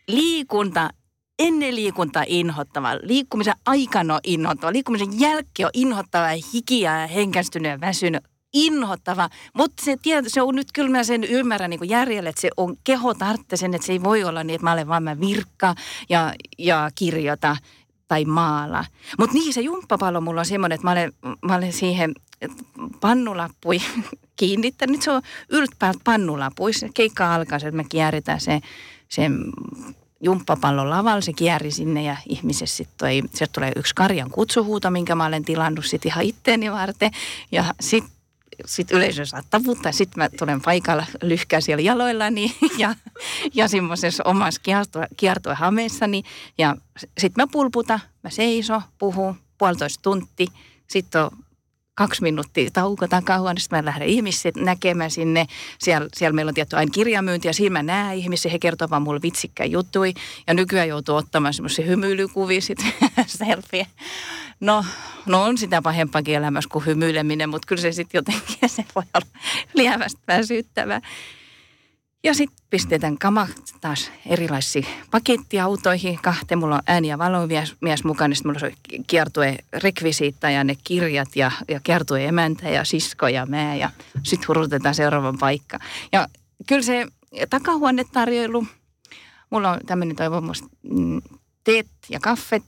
Liikunta ennen liikunta inhottava, liikkumisen aikana on inhottava, liikkumisen jälkeen on inhottava ja hikiä ja henkästynyt ja väsynyt inhottava. Mutta se, se on nyt kyllä mä sen ymmärrän niin järjelle, että se on keho tarvitsee sen, että se ei voi olla niin, että mä olen vaan mä virkka ja, ja kirjoita tai maala. Mutta niin, se jumppapallo mulla on semmoinen, että mä olen, mä olen siihen pannulappui *laughs* kiinnittänyt. Se on yltpäältä pannulapuissa. Keikka alkaa se, että me kierretään se, sen jumppapallon lavalla, se kierri sinne ja ihmiset sitten toi, sieltä tulee yksi karjan kutsuhuuto, minkä mä olen tilannut sitten ihan itteeni varten. Ja sitten sitten yleisö saa taputtaa. Sitten mä tulen paikalla lyhkää siellä jaloillani *laughs* ja, ja semmoisessa omassa kiertoa, hameessani. Ja sitten mä pulputa, mä seiso, puhun puolitoista tunti. Sitten on kaksi minuuttia tauko tai kauan, niin sitten mä lähden ihmisiä näkemään sinne. Siellä, siellä meillä on tietty aina kirjamyynti ja siinä mä näen ihmisiä, he kertovat vaan mulle vitsikkä juttui. Ja nykyään joutuu ottamaan semmoisia hymyilykuvia sitten *laughs* selfie. No, no on sitä pahempaakin elämässä kuin hymyileminen, mutta kyllä se sitten jotenkin *laughs* se voi olla lievästi väsyttävää. Ja sitten pistetään kamat taas erilaisiin pakettiautoihin. Kahteen mulla on ääni- ja valomies mies mukana. Sitten mulla on kiertue rekvisiitta ja ne kirjat ja, ja kiertue emäntä ja sisko ja mä. Ja sitten hurutetaan seuraavan paikka. Ja kyllä se takahuonetarjoilu, mulla on tämmöinen toivomus, mm, teet ja kaffet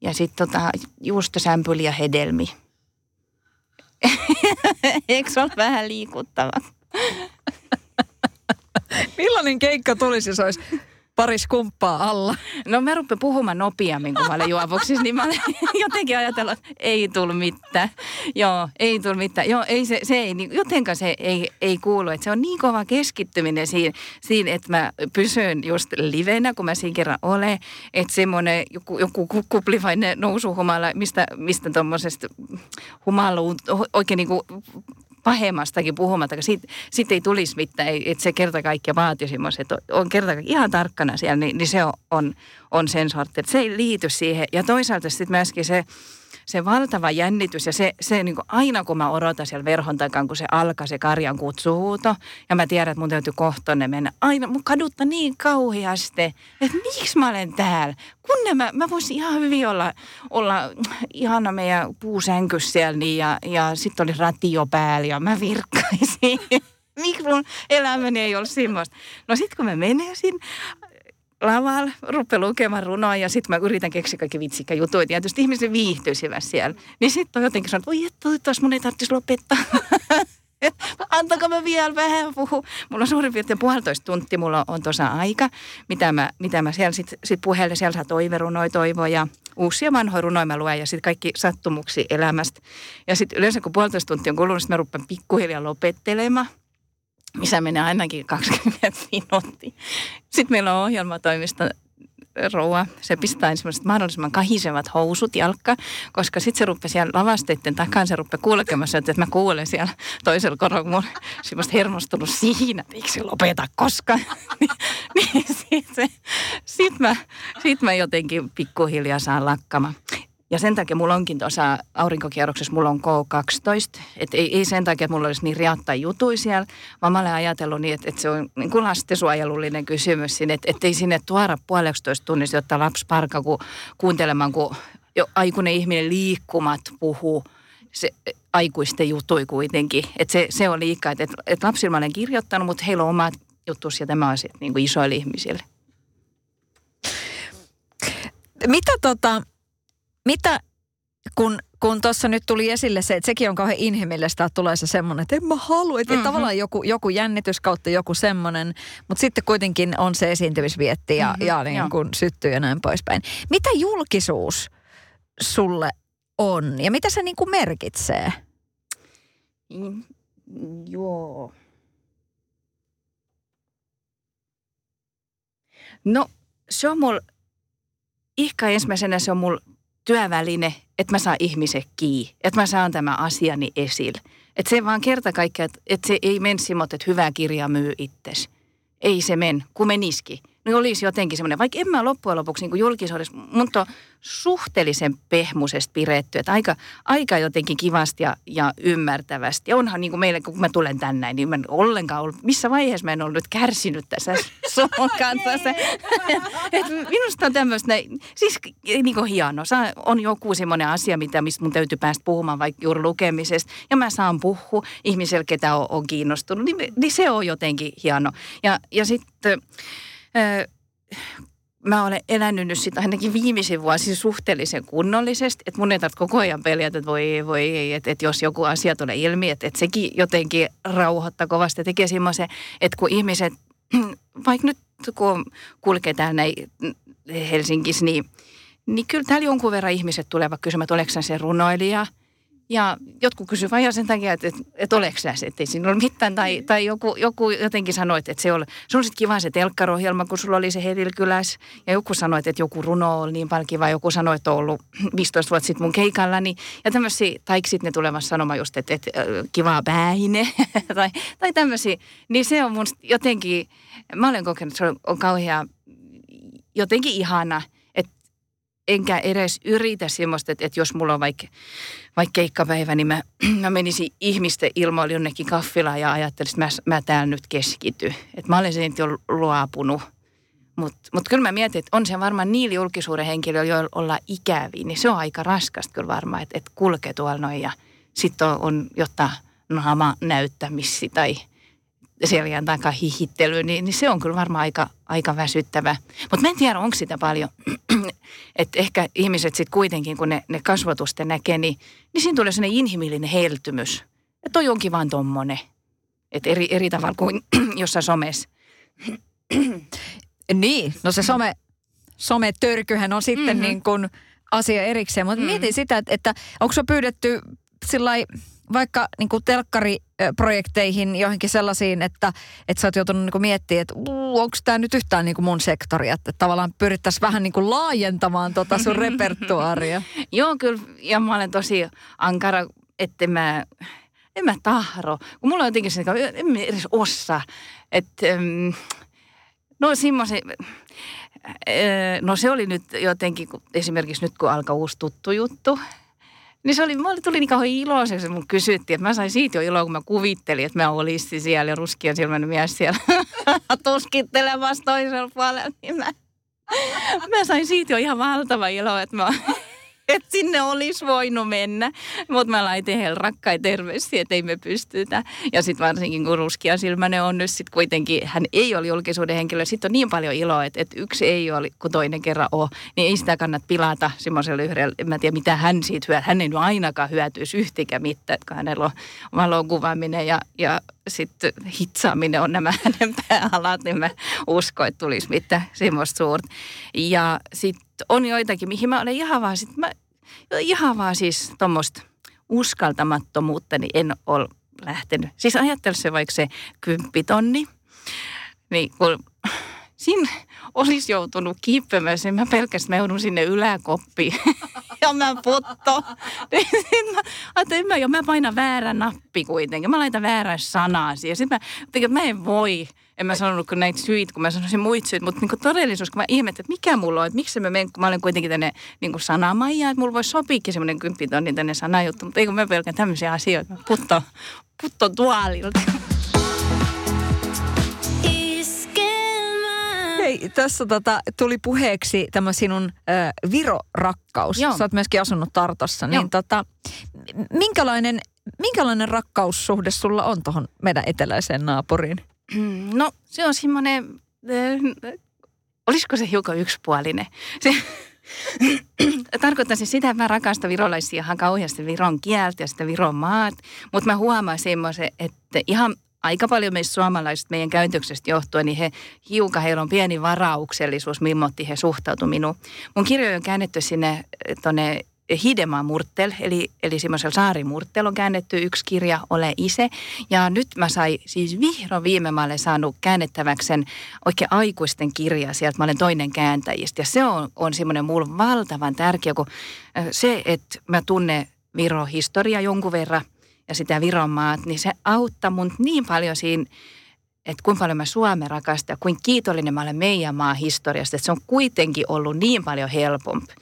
ja sitten tota, juustosämpyli ja hedelmi. *laughs* Eikö se ole vähän liikuttava? *laughs* *laughs* Millainen keikka tulisi, jos olisi paris kumppaa alla. No mä rupean puhumaan nopeammin, kun mä olen juovuksissa, niin mä olen *laughs* jotenkin ajatellut, että ei tullut mitään. Joo, ei tullut mitään. Joo, ei se, se ei, niin jotenka se ei, ei kuulu. Että se on niin kova keskittyminen siinä, siinä, että mä pysyn just livenä, kun mä siinä kerran olen. Että semmoinen joku, joku kuplivainen nousuhumala, mistä, mistä tuommoisesta humaluun, oikein niin kuin pahemmastakin puhumatta, sitten sit ei tulisi mitään, että se kerta kaikkiaan vaatisi että on kerta ihan tarkkana siellä, niin, niin se on, on, on sen sortti, että se ei liity siihen. Ja toisaalta sitten myöskin se, se valtava jännitys ja se, se niin kuin aina kun mä odotan siellä verhon takan, kun se alkaa se karjan kutsuhuuto ja mä tiedän, että mun täytyy kohtonne mennä. Aina mun kadutta niin kauheasti, että miksi mä olen täällä. Kun mä, mä voisin ihan hyvin olla, olla ihana meidän puusänkys siellä niin, ja, ja sitten oli ratio päällä ja mä virkkaisin *laughs* miksi mun elämäni ei ole semmoista. No sitten kun mä menisin, lavalla, rupeaa lukemaan runoa ja sitten mä yritän keksiä kaikki vitsikkä juttuja. Tietysti ihmiset viihtyisivät siellä. Niin sitten on jotenkin sanonut, voi että mun ei tarvitsisi lopettaa. *laughs* Antako mä vielä vähän puhu. Mulla on suurin piirtein puolitoista tuntia, mulla on tuossa aika, mitä mä, mitä mä siellä sitten sit puhelle. Siellä saa toiverunoja, toivoja, uusia vanhoja runoja mä luen ja sitten kaikki sattumuksia elämästä. Ja sitten yleensä kun puolitoista tuntia on kulunut, mä rupean pikkuhiljaa lopettelemaan missä menee ainakin 20 minuuttia. Sitten meillä on ohjelmatoimista rouva, se pistää semmoiset mahdollisimman kahisevat housut jalkka, koska sitten se rupeaa siellä lavasteiden takaan, se rupeaa kulkemassa, että mä kuulen siellä toisella korolla, mun hermostunut siinä, eikö se lopeta koskaan. *laughs* niin, niin sitten sit mä, sit mä jotenkin pikkuhiljaa saan lakkama. Ja sen takia mulla onkin tuossa aurinkokierroksessa, mulla on K12. Että ei, ei sen takia, että mulla olisi niin riattai jutui siellä, vaan mä olen ajatellut niin, että, että se on niin kuin lastensuojelullinen kysymys sinne, että, että ei sinne tuoda puoleksitoista tunnissa, jotta lapsi parka kun, kuuntelemaan, kun jo aikuinen ihminen liikkumat puhuu se aikuisten jutui kuitenkin. Että se, se on liikaa, että, että lapsilla mä olen kirjoittanut, mutta heillä on omat juttus ja tämä on sitten niin kuin isoille ihmisille. Mitä tota, mitä, kun kun tuossa nyt tuli esille se, että sekin on kauhean inhimillistä, että tulee se semmoinen, että en mä halua, että mm-hmm. tavallaan joku, joku jännitys kautta joku semmoinen, mutta sitten kuitenkin on se esiintymisvietti ja, mm-hmm, ja niin kuin syttyy ja näin poispäin. Mitä julkisuus sulle on ja mitä se niin kuin merkitsee? Mm, joo. No se on mulla, ehkä ensimmäisenä se on mulla työväline, että mä saan ihmiset kiinni, että mä saan tämä asiani esille. Että se vaan kerta kaikkiaan, että, että se ei mene simot, että hyvä kirja myy itsesi. Ei se men, kun menisikin niin olisi jotenkin semmoinen, vaikka en mä loppujen lopuksi niin julkisuudessa, on suhteellisen pehmusesti piretty, että aika, aika jotenkin kivasti ja, ja ymmärtävästi. Ja onhan niin kuin meille, kun mä tulen tänne, niin mä en ollenkaan ollut, missä vaiheessa mä en ollut nyt kärsinyt tässä *laughs* sun kanssa. *laughs* Et minusta on tämmöistä, siis niin kuin hieno. On joku semmoinen asia, mitä, mistä mun täytyy päästä puhumaan vaikka juuri lukemisesta. Ja mä saan puhua ihmiselle, ketä on, on kiinnostunut. Niin, niin se on jotenkin hieno. Ja, ja sitten mä olen elänyt nyt sitä ainakin viimeisin vuosi suhteellisen kunnollisesti, että mun ei tarvitse koko ajan peljätä, että voi, voi että, että jos joku asia tulee ilmi, että, että sekin jotenkin rauhoittaa kovasti tekee semmoisen, että kun ihmiset, *clears throat* vaikka nyt kun kulkee täällä Helsingissä, niin, niin kyllä täällä jonkun verran ihmiset tulevat kysymään, että oletko se runoilija – ja jotkut kysyvät vain sen takia, että, että, että oleks sä se, että ei siinä ole mitään. Tai, tai joku, joku jotenkin sanoi, että, se, oli, se oli kiva se telkkarohjelma, kun sulla oli se Hedilkyläs. Ja joku sanoi, että, joku runo oli niin paljon kiva. Joku sanoi, että on ollut *clears throat* 15 vuotta sitten mun keikallani. Ja tämmöisiä, tai sitten ne tulevat sanomaan just, että, että, että kivaa päähine *laughs* tai, tai tämmöisiä. Niin se on mun jotenkin, mä olen kokenut, että se on, on kauhean jotenkin ihana – enkä edes yritä semmoista, että, että jos mulla on vaikka, vaikka keikkapäivä, niin mä, *clears throat* mä menisin ihmisten ilmoille jonnekin kaffilaan ja ajattelisin, että mä, mä täällä nyt keskity. Että mä olen sen jo luopunut. Mutta mut kyllä mä mietin, että on se varmaan niillä julkisuuden henkilöillä, joilla ollaan ikäviä, niin se on aika raskasta kyllä varmaan, että, että kulkee tuolla noin ja sitten on, on jotta naama näyttämissi tai – seljan takaa hihittely, niin, niin se on kyllä varmaan aika, aika väsyttävä. Mutta mä en tiedä, onko sitä paljon. *clears throat* että ehkä ihmiset sitten kuitenkin, kun ne, ne kasvatusten näkee, niin, niin siinä tulee sellainen inhimillinen heltymys. Että toi onkin vaan tommonen. Että eri, eri tavalla kuin *clears throat* jossain somessa. *clears throat* niin, no se some, sometörkyhän on sitten mm-hmm. niin kuin asia erikseen. Mutta mm. mietin sitä, että, että onko se pyydetty sillä vaikka niin kuin telkkariprojekteihin johonkin sellaisiin, että, että sä oot joutunut niin kuin miettimään, että onko tämä nyt yhtään niin kuin mun sektori, että tavallaan pyrittäisiin vähän niin kuin laajentamaan tota sun *laughs* repertuaaria. Joo, kyllä. Ja mä olen tosi ankara, että mä en mä tahro. Kun mulla on jotenkin se, että en mä edes osaa. Että, no semmoisen, no se oli nyt jotenkin, esimerkiksi nyt kun alkaa uusi tuttu juttu, niin se oli, mulle tuli niin kauhean iloiseksi, mun kysyttiin, että mä sain siitä jo iloa, kun mä kuvittelin, että mä olisin siellä ja ruskian silmäinen mies siellä *laughs* tuskittelemassa toisella puolella, niin mä, mä sain siitä jo ihan valtava ilo, että mä että sinne olisi voinut mennä. Mutta mä laitin heille rakkaita terveisiä, että ei me pystytä. Ja sitten varsinkin kun ruskia silmäne on nyt sitten kuitenkin, hän ei ole julkisuuden henkilö. Sitten on niin paljon iloa, että, että yksi ei ole, kun toinen kerran ole. Niin ei sitä kannata pilata semmoiselle yhdelle. En mä tiedä, mitä hän siitä hyötyy. Hän ei nyt ainakaan hyötyisi yhtikä mitään, että hänellä on valokuvaaminen ja, ja sitten hitsaaminen on nämä *laughs* hänen pääalat, niin mä uskon, että tulisi mitään semmoista suurta. Ja sitten on joitakin, mihin mä olen ihan vaan, sit mä, ihan vaan siis tuommoista uskaltamattomuutta, niin en ole lähtenyt. Siis ajattele se vaikka se kymppitonni, niin kun siinä olisi joutunut kiipeämään, niin mä pelkästään mä joudun sinne yläkoppiin *laughs* ja mä putto. Niin sitten mä mä, mä painan väärän nappi kuitenkin. Mä laitan väärän sanaa siihen. Sitten mä, mä en voi en mä sanonut kuin näitä syitä, kun mä sanoisin muita syitä, mutta niin todellisuus, kun mä ihmettelin, että mikä mulla on, että miksi mä menen, kun mä olen kuitenkin tänne niin sanamaija, että mulla voisi sopiikin semmoinen kymppitonni tänne sanajuttu, mutta ei kun mä pelkään tämmöisiä asioita, putto, putto tuolilta. Hei, tässä tota, tuli puheeksi tämä sinun äh, Viro-rakkaus. Joo. Sä oot myöskin asunut Tartossa. Niin tota, minkälainen, minkälainen rakkaussuhde sulla on tuohon meidän eteläiseen naapuriin? No se on semmoinen, äh, olisiko se hiukan yksipuolinen? Se, *clears throat* tarkoittaisin sitä, että mä rakastan virolaisia ihan kauheasti Viron kieltä ja sitä Viron maat. Mutta mä huomaan semmoisen, että ihan aika paljon meistä suomalaiset meidän käytöksestä johtuen, niin he hiukan, heillä on pieni varauksellisuus, mimmotti he suhtautuivat minuun. Mun kirjoja on käännetty sinne tuonne Hidema Murtel, eli, eli semmoisella saarimurtel on käännetty yksi kirja, Ole ise. Ja nyt mä sain siis vihdoin viime mä olen saanut käännettäväksen oikein aikuisten kirja sieltä. Mä olen toinen kääntäjistä ja se on, on semmoinen mulle valtavan tärkeä, kun se, että mä tunnen Viro historia jonkun verran ja sitä Viron maat, niin se auttaa mun niin paljon siinä että kuinka paljon mä Suomen rakastan ja kuinka kiitollinen mä olen meidän maan historiasta, että se on kuitenkin ollut niin paljon helpompi.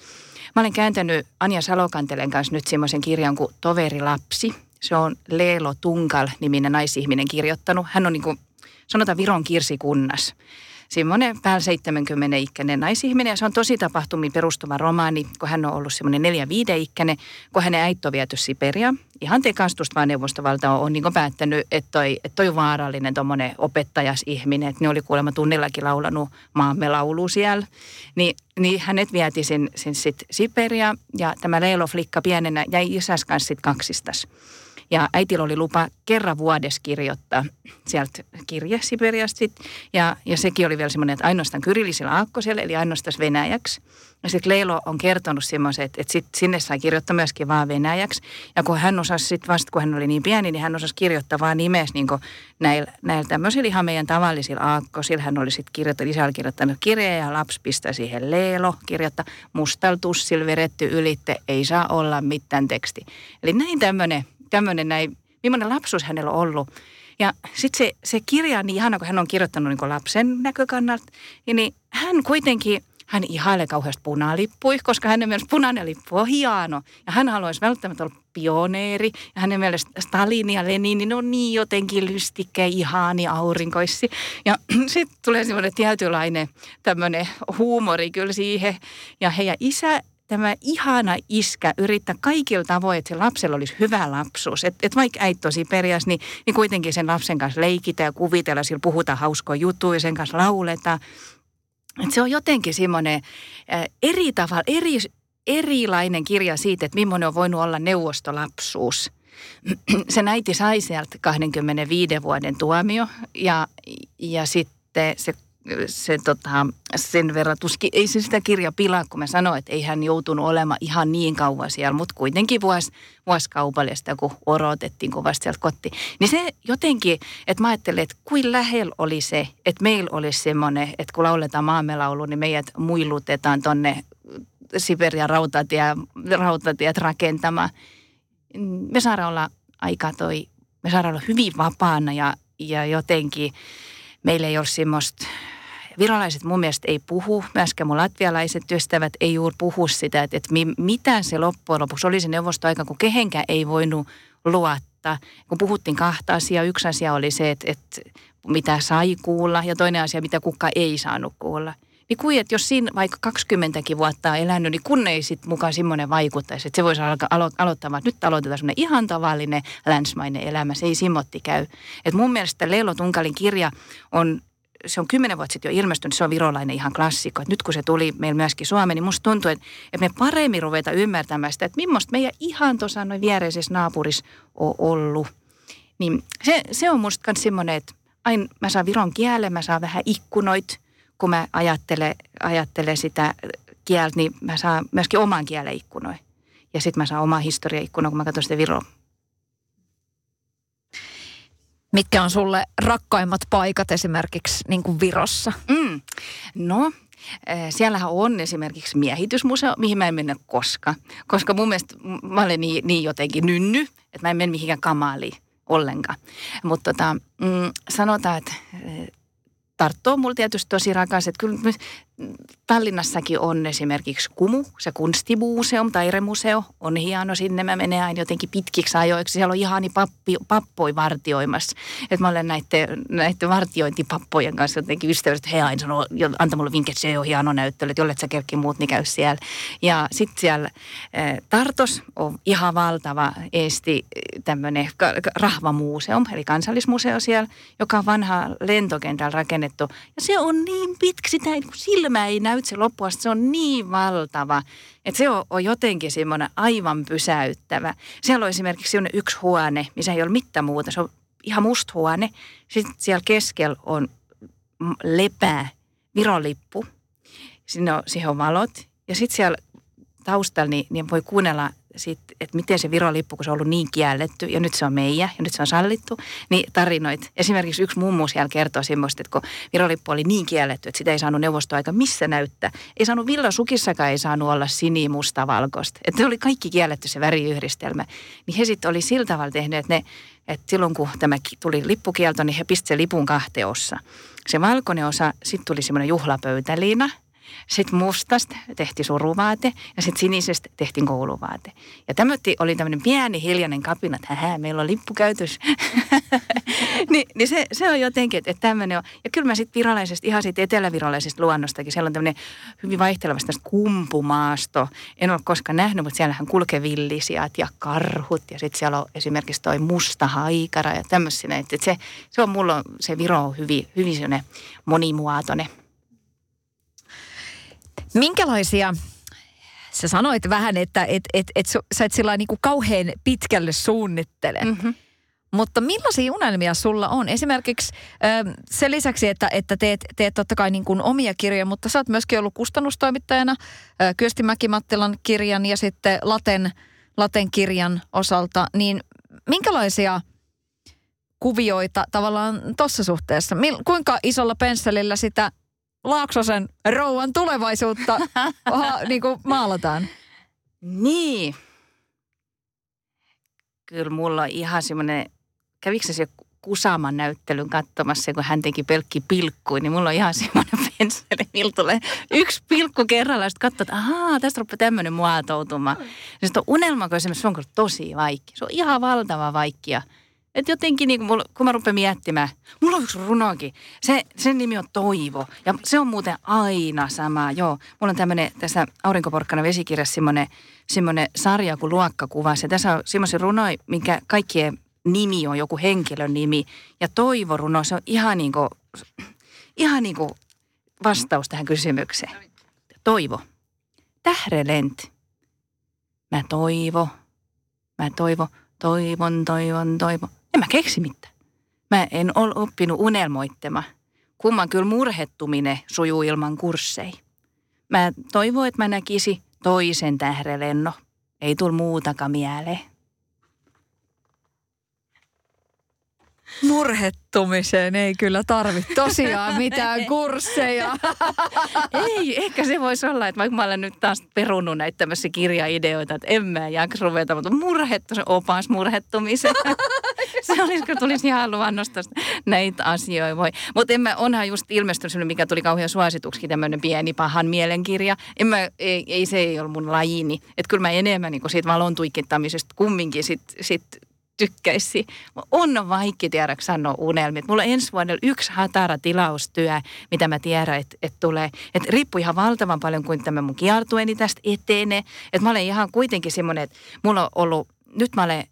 Mä olen kääntänyt Anja Salokantelen kanssa nyt semmoisen kirjan kuin Toveri lapsi. Se on Leelo Tunkal-niminen naisihminen kirjoittanut. Hän on niin kuin, sanotaan Viron kirsikunnas semmoinen päällä 70 ikäinen naisihminen ja se on tosi tapahtumiin perustuva romaani, kun hän on ollut semmoinen neljä viide ikäinen, kun hänen äiti on viety Siberia. Ihan tekastusta vaan neuvostovalta on, on niin päättänyt, että toi, että toi vaarallinen tuommoinen opettajasihminen, että ne oli kuulemma tunnillakin laulanut maamme laulu siellä. Niin, niin hänet vieti sen, sen sitten Siberia ja tämä Leilo Flikka pienenä jäi isäs kanssa sitten kaksistas. Ja äitillä oli lupa kerran vuodessa kirjoittaa sieltä kirje Siberiasta. Ja, ja sekin oli vielä semmoinen, että ainoastaan kyrillisillä aakkosella, eli ainoastaan venäjäksi. Ja sitten Leilo on kertonut semmoisen, että, että sit sinne sai kirjoittaa myöskin vaan venäjäksi. Ja kun hän osasi sitten vasta, kun hän oli niin pieni, niin hän osasi kirjoittaa vaan nimessä niin näillä, näillä tämmöisillä ihan meidän tavallisilla aakkosilla. Hän oli sitten kirjoittanut, isä oli kirjoittanut kirjeen ja lapsi pistää siihen Leelo, kirjoittaa mustal tussilla veretty ylitte, ei saa olla mitään teksti. Eli näin tämmöinen tämmöinen näin, millainen lapsuus hänellä on ollut. Ja sitten se, se kirja on niin ihana, kun hän on kirjoittanut niin lapsen näkökannalta, niin, hän kuitenkin, hän ihailee kauheasti punalippui, koska hänen mielestä punainen lippu on hieno. Ja hän haluaisi välttämättä olla pioneeri. Ja hänen mielestä Stalin ja Lenin niin on niin jotenkin lystikkä, ihani, aurinkoissi. Ja *clears throat* sitten tulee semmoinen tietynlainen tämmöinen huumori kyllä siihen. Ja heidän isä tämä ihana iskä yrittää kaikilla tavoin, että se lapsella olisi hyvä lapsuus. Että et vaikka äiti tosi perias, niin, niin kuitenkin sen lapsen kanssa leikitä ja kuvitella, sillä puhutaan hauskoja juttuja, sen kanssa lauletaan. Et se on jotenkin semmoinen äh, eri tavalla, eri, erilainen kirja siitä, että millainen on voinut olla neuvostolapsuus. *clears throat* Sen äiti sai sieltä 25 vuoden tuomio ja, ja sitten se se, tota, sen verran tuskin, ei se sitä kirja pilaa, kun mä sanoin, että ei hän joutunut olemaan ihan niin kauan siellä, mutta kuitenkin vuosi, vuosi kaupallista, kun odotettiin kovasti sieltä kotiin. Niin se jotenkin, että mä ajattelin, että kuin lähellä oli se, että meillä olisi semmoinen, että kun lauletaan maamme laulu, niin meidät muilutetaan tonne Siberian rautatie, rautatiet rakentamaan. Me saadaan olla aika toi me saadaan olla hyvin vapaana ja, ja jotenkin meillä ei ole semmoista virolaiset mun mielestä ei puhu, myöskään mun latvialaiset ystävät ei juuri puhu sitä, että, että mitä se loppujen lopuksi oli se neuvostoaika, kun kehenkään ei voinut luottaa. Kun puhuttiin kahta asiaa, yksi asia oli se, että, että mitä sai kuulla ja toinen asia, mitä kuka ei saanut kuulla. Niin kuin, että jos siinä vaikka 20 vuotta on elänyt, niin kun ei sitten mukaan semmoinen vaikuttaisi, että se voisi alkaa alo- aloittaa, että nyt aloitetaan semmoinen ihan tavallinen länsmainen elämä. Se ei simotti käy. Et mun mielestä Leilo Tunkalin kirja on se on kymmenen vuotta sitten jo ilmestynyt, se on virolainen ihan klassikko. Et nyt kun se tuli meillä myöskin Suomeen, niin musta tuntuu, että, että me paremmin ruveta ymmärtämään sitä, että millaista meidän ihan tuossa noin viereisessä naapurissa on ollut. Niin se, se on musta myös semmoinen, että aina mä saan viron kielen, mä saan vähän ikkunoit, kun mä ajattelen, ajattelen sitä kieltä, niin mä saan myöskin oman kielen ikkunoin. Ja sitten mä saan oma historia ikkuna, kun mä katson sitä viroa Mitkä on sulle rakkaimmat paikat esimerkiksi niin kuin Virossa? Mm. No, eh, siellähän on esimerkiksi miehitysmuseo, mihin mä en mennä koska. Koska mun mielestä mä olen niin, niin jotenkin nynny, että mä en mene mihinkään kamaaliin ollenkaan. Mutta tota, mm, sanotaan, että Tarttu on mulla tietysti tosi rakas. Että kyllä Tallinnassakin on esimerkiksi Kumu, se kunstimuseum, tairemuseo, on hieno. Sinne mä menen aina jotenkin pitkiksi ajoiksi. Siellä on ihani pappi, pappoi vartioimassa. Että mä olen näiden, näiden vartiointipappojen kanssa jotenkin ystävällistä. He aina sanoo, antaa mulle että se on hieno näyttely, että jollet sä kerkki muut, niin käy siellä. Ja sitten siellä äh, Tartos on ihan valtava Eesti tämmöinen rahvamuseum, eli kansallismuseo siellä, joka on vanha lentokentällä rakennettu. Ja se on niin pitkä, sitä ei silmä ei näy se loppuasti, se on niin valtava, että se on, on jotenkin semmoinen aivan pysäyttävä. Siellä on esimerkiksi yksi huone, missä ei ole mitään muuta, se on ihan musta huone. Sitten siellä keskellä on lepää, virolippu, Sinne on, siihen on valot. Ja sitten siellä taustalla niin, niin voi kuunnella sit, että miten se virolippu, kun se on ollut niin kielletty ja nyt se on meidän ja nyt se on sallittu, niin tarinoit. Esimerkiksi yksi mummu siellä kertoo semmoista, että kun virolippu oli niin kielletty, että sitä ei saanut neuvostoaika missä näyttää. Ei saanut villasukissakaan ei saanut olla sini, musta, valkoista. Että oli kaikki kielletty se väriyhdistelmä. Niin he sitten oli sillä tavalla tehneet, että, ne, että silloin kun tämä tuli lippukielto, niin he pistivät lipun kahteossa. Se valkoinen osa, sitten tuli semmoinen juhlapöytäliina – sitten mustasta tehtiin suruvaate ja sitten sinisestä tehtiin kouluvaate. Ja tämä oli tämmöinen pieni hiljainen kapina, että hää, meillä on lippukäytös. *laughs* Ni, niin se, se on jotenkin, että, että tämmöinen on. Ja kyllä mä sitten virallisesta, ihan siitä etelävirallisesta luonnostakin, siellä on tämmöinen hyvin vaihtelevasta kumpumaasto. En ole koskaan nähnyt, mutta siellähän kulkee villisiat ja karhut ja sitten siellä on esimerkiksi toi musta haikara ja tämmöisiä. Että se, se on mulla, se Viro on hyvin, hyvin monimuotoinen. Minkälaisia sä sanoit vähän, että et, et, et, sä et sillä niin kuin kauhean pitkälle suunnittele. Mm-hmm. Mutta millaisia unelmia sulla on? Esimerkiksi äh, sen lisäksi, että, että teet, teet totta kai niin kuin omia kirjoja, mutta sä oot myöskin ollut kustannustoimittajana äh, Kyösti Mäkimattilan kirjan ja sitten Laten, Laten kirjan osalta. Niin minkälaisia kuvioita tavallaan tuossa suhteessa? Mil, kuinka isolla pensselillä sitä Laaksosen rouvan tulevaisuutta *laughs* ha, niin kuin maalataan? Niin. Kyllä mulla on ihan semmoinen, kävikö se Kusaman näyttelyn katsomassa, kun hän teki pelkki pilkkuja, niin mulla on ihan semmoinen *laughs* pensseli, millä tulee yksi pilkku kerralla, sitten katsoo, että ahaa, tästä rupeaa tämmöinen muotoutumaan. Sitten on unelma, kun se on tosi vaikea. Se on ihan valtava vaikea. Et jotenkin niin kun, kun mä rupean miettimään, mulla on yksi runokin. Se, sen nimi on Toivo ja se on muuten aina sama. Joo, mulla on tämmöinen tässä Aurinkoporkkana vesikirjassa semmoinen, semmoinen sarja kuin luokkakuva. Se tässä on semmoisen runoja, minkä kaikkien nimi on joku henkilön nimi. Ja Toivo-runo, se on ihan niin kuin, ihan niin kuin vastaus tähän kysymykseen. Toivo. Tährelent. Mä toivo. Mä toivo. Toivon, toivon, toivon. En mä keksi mitään. Mä en ole oppinut unelmoittema. Kumman kyllä murhettuminen sujuu ilman kurssei. Mä toivon, että mä näkisi toisen tährelenno. Ei tul muutakaan mieleen. Murhettumiseen ei kyllä tarvitse tosiaan mitään kursseja. *laughs* ei, ehkä se voisi olla, että vaikka mä olen nyt taas perunut näitä tämmöisiä kirjaideoita, että en mä jaksa ruveta, mutta murhettu se opas murhettumiseen. *laughs* *laughs* se olisi, kun tulisi ihan luonnosta näitä asioita. Voi. Mutta onhan just ilmestynyt, mikä tuli kauhean suosituksi, tämmöinen pieni pahan mielenkirja. En mä, ei, ei, se ei ole mun lajini. Että kyllä mä enemmän niin siitä valon tuikittamisesta kumminkin sit, sit tykkäisi. On vaikka tiedä sanoa unelmit. Mulla on ensi vuonna yksi hatara tilaustyö, mitä mä tiedän, että et tulee. Että riippuu ihan valtavan paljon, kuin tämä mun kiertueni tästä etenee. Että mä olen ihan kuitenkin semmoinen, että mulla on ollut, nyt mä olen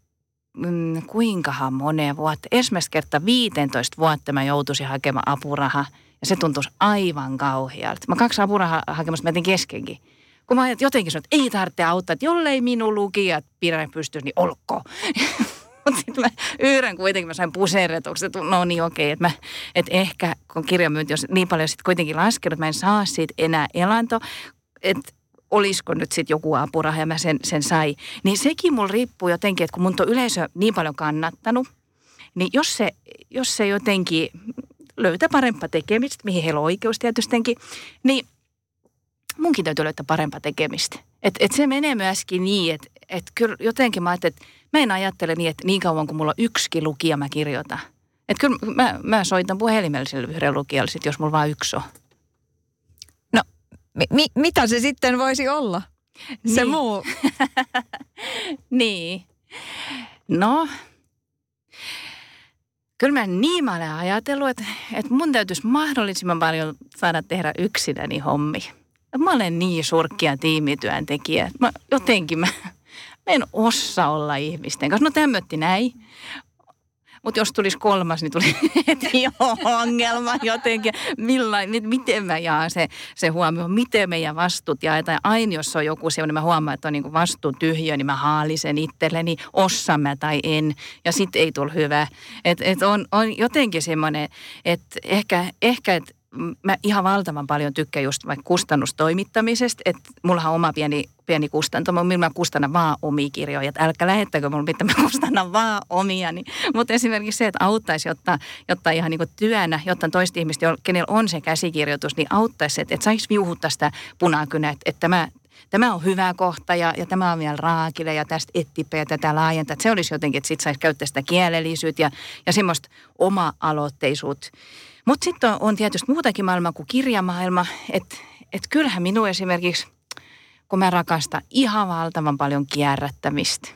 mm, kuinkahan moneen vuotta, ensimmäistä kertaa 15 vuotta mä joutuisin hakemaan apurahaa. Ja se tuntuisi aivan kauhealta. Mä kaksi apurahahakemusta mä keskenkin. Kun mä jotenkin sanoin, että ei tarvitse auttaa, että jollei minun lukijat pidä pystyä, niin olkoon. *laughs* Mutta sitten mä yhden kuitenkin mä sain puseretuksen, että no niin okei, että, mä, että ehkä kun kirjamyynti on niin paljon sitten kuitenkin laskenut, mä en saa siitä enää elanto, että olisiko nyt sitten joku apuraha ja mä sen, sen sai. Niin sekin mulla riippuu jotenkin, että kun mun on yleisö niin paljon kannattanut, niin jos se, jos se jotenkin löytää parempaa tekemistä, mihin heillä on oikeus tietystikin, niin munkin täytyy löytää parempaa tekemistä. Et, et se menee myöskin niin, että et kyllä jotenkin mä että mä en ajattele niin, että niin kauan kuin mulla on yksi lukija mä kirjoitan. Että kyllä mä, mä soitan puhelimelliselle yhdelle lukijalle sit, jos mulla vaan yksi on. Mi- mitä se sitten voisi olla? Se niin. muu. *laughs* niin. No, kyllä mä niin mä olen ajatellut, että, että mun täytyisi mahdollisimman paljon saada tehdä yksinäni hommi. Mä olen niin surkkia tiimityöntekijä. Mä, jotenkin mä, mä en osaa olla ihmisten kanssa. No tämmötti näin. Mutta jos tulisi kolmas, niin tuli *laughs* heti ongelma jotenkin. Millain, miten mä jaan se, se huomio, miten meidän vastuut jaetaan. Aina jos on joku sellainen, mä huomaan, että on niin vastuu tyhjö, niin mä haalisen itselleni, osaan mä tai en. Ja sit ei tule hyvä. Et, et on, on jotenkin semmoinen, että ehkä, ehkä että mä ihan valtavan paljon tykkään just vaikka kustannustoimittamisesta, että mullahan on oma pieni, pieni kustanto, millä mä kustannan vaan omia kirjoja, että älkää lähettäkö mulla mitä mä kustannan vaan omia. Mutta esimerkiksi se, että auttaisi, jotta, jotta ihan niin työnä, jotta toista ihmistä, kenellä on se käsikirjoitus, niin auttaisi, että, että saisi viuhuttaa sitä punakynä, että, että tämä, tämä on hyvä kohta ja, ja tämä on vielä raakille ja tästä ettipeä tätä laajentaa. Että se olisi jotenkin, että sitten saisi käyttää sitä kielellisyyttä ja, ja semmoista oma-aloitteisuutta. Mutta sitten on, on tietysti muutakin maailmaa kuin kirjamaailma. Että et kyllähän minun esimerkiksi, kun mä rakastan ihan valtavan paljon kierrättämistä.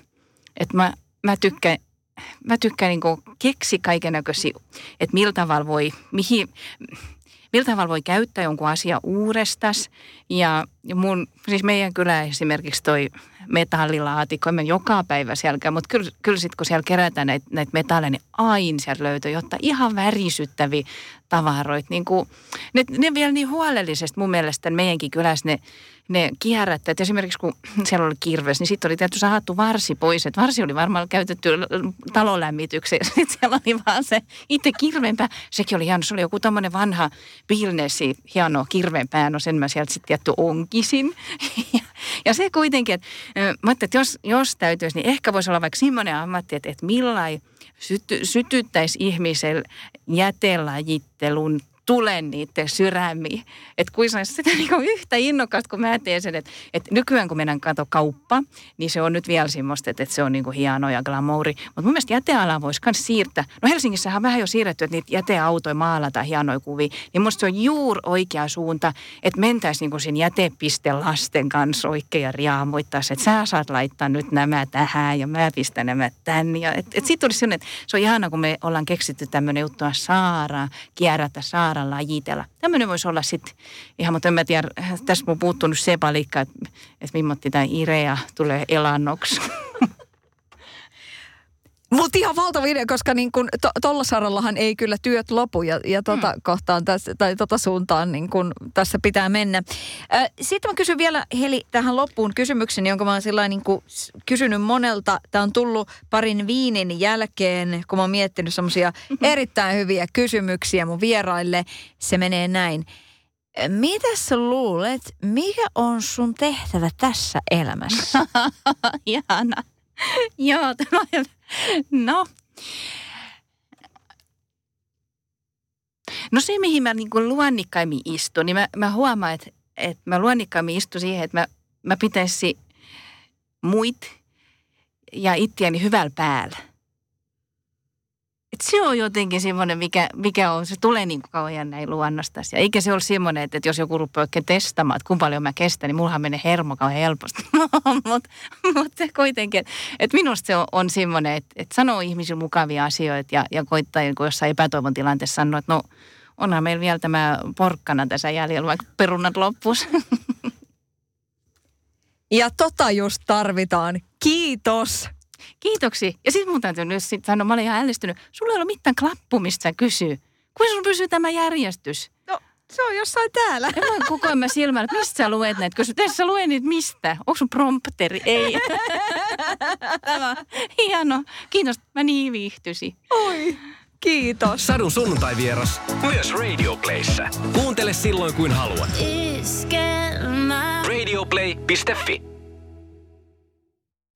Että mä, mä tykkään mä tykkään niin keksi kaiken näköisiä, että miltä tavalla voi, mihin, miltä tavalla voi käyttää jonkun asia uudestas. Ja mun, siis meidän kyllä esimerkiksi toi metallilaatikko, en joka päivä siellä mutta kyllä, kyllä sitten kun siellä kerätään näitä, näitä metalleja, niin aina sieltä löytyy jotta ihan värisyttäviä tavaroita. Niin kuin, ne, ne vielä niin huolellisesti mun mielestä meidänkin kylässä ne ne kierrättäjät, esimerkiksi kun siellä oli kirves, niin sitten oli tietysti sahattu varsi pois. Että varsi oli varmaan käytetty talolämmitykseen. *laughs* Sitten siellä oli vaan se itse kirvenpää. Sekin oli hieno. Se oli joku tämmöinen vanha Pilnesi, hieno kirvenpää. No sen mä sieltä sitten tietty onkisin. *laughs* Ja, *laughs* ja se kuitenkin, että mä että jos, jos täytyisi, niin ehkä voisi olla vaikka semmoinen ammatti, että, että millain syty, sytyttäisi ihmisellä jätelajittelun tule niiden sydämiin. Että kuin saisi sitä *laughs* niinku yhtä innokasta, kun mä teen sen, että, että nykyään kun mennään kato kauppa, niin se on nyt vielä semmoista, että, että se on niinku hieno ja glamouri. Mutta mun mielestä jätealaa voisi myös siirtää. No Helsingissähän on vähän jo siirretty, että niitä jäteautoja maalata hienoja kuvia. Niin musta se on juuri oikea suunta, että mentäisiin niinku siinä jätepiste lasten kanssa oikein ja riaamuittaisi, että sä saat laittaa nyt nämä tähän ja mä pistän nämä tänne. Ja et, et sitten tulisi että se on ihana, kun me ollaan keksitty tämmöinen juttu, saara, kierrätä saara saada lajitella. Tämmöinen voisi olla sitten ihan, mutta en mä tiedä, tässä mun puuttuu nyt se palikka, että, että mimmotti tämä Irea tulee elannoksi. *laughs* Mutta ihan valtava idea, koska niin kun, to, tolla sarallahan ei kyllä työt lopu ja, ja tota hmm. kohtaan tässä, tai tota suuntaan niin kun tässä pitää mennä. Äh, Sitten mä kysyn vielä Heli tähän loppuun kysymyksen, jonka mä oon sillä niin kysynyt monelta. Tämä on tullut parin viinin jälkeen, kun mä oon miettinyt semmoisia erittäin hyviä kysymyksiä mun vieraille. Se menee näin. Mitä sä luulet, mikä on sun tehtävä tässä elämässä? *laughs* Ihana. *laughs* Joo, tämä on No, No se, mihin mä niin kuin luonnikkaimmin istun, niin mä, mä huomaan, että, että mä luonnikkaimmin istun siihen, että mä, mä pitäisin muit ja itseäni hyvällä päällä. Että se on jotenkin semmoinen, mikä, mikä on, se tulee niin kauan näin luonnosta. Ja eikä se ole semmoinen, että, että jos joku rupeaa oikein testaamaan, että kuinka paljon mä kestän, niin mullahan menee hermo kauhean helposti. Mutta *laughs* mut kuitenkin, että, että minusta se on, on semmoinen, että, että sanoo ihmisille mukavia asioita ja, ja koittaa niin jossain epätoivon tilanteessa sanoa, että no onhan meillä vielä tämä porkkana tässä jäljellä, vaikka perunat loppus. *laughs* Ja tota just tarvitaan. Kiitos. Kiitoksi. Ja sitten mun täytyy nyt sit sanoa, mä olin ihan ällistynyt. Sulla ei ole mitään klappumista sä kysyy. Kuinka sun pysyy tämä järjestys? No, se on jossain täällä. Ja mä koko ajan silmällä, että mistä sä luet näitä? Koska tässä sä luen niitä mistä? Onko sun prompteri? Ei. *laughs* Tämä hieno. Kiitos, mä niin viihtysi. Oi, kiitos. Sadun sunnuntai vieras myös Radio Playssä. Kuuntele silloin kuin haluat. Radioplay.fi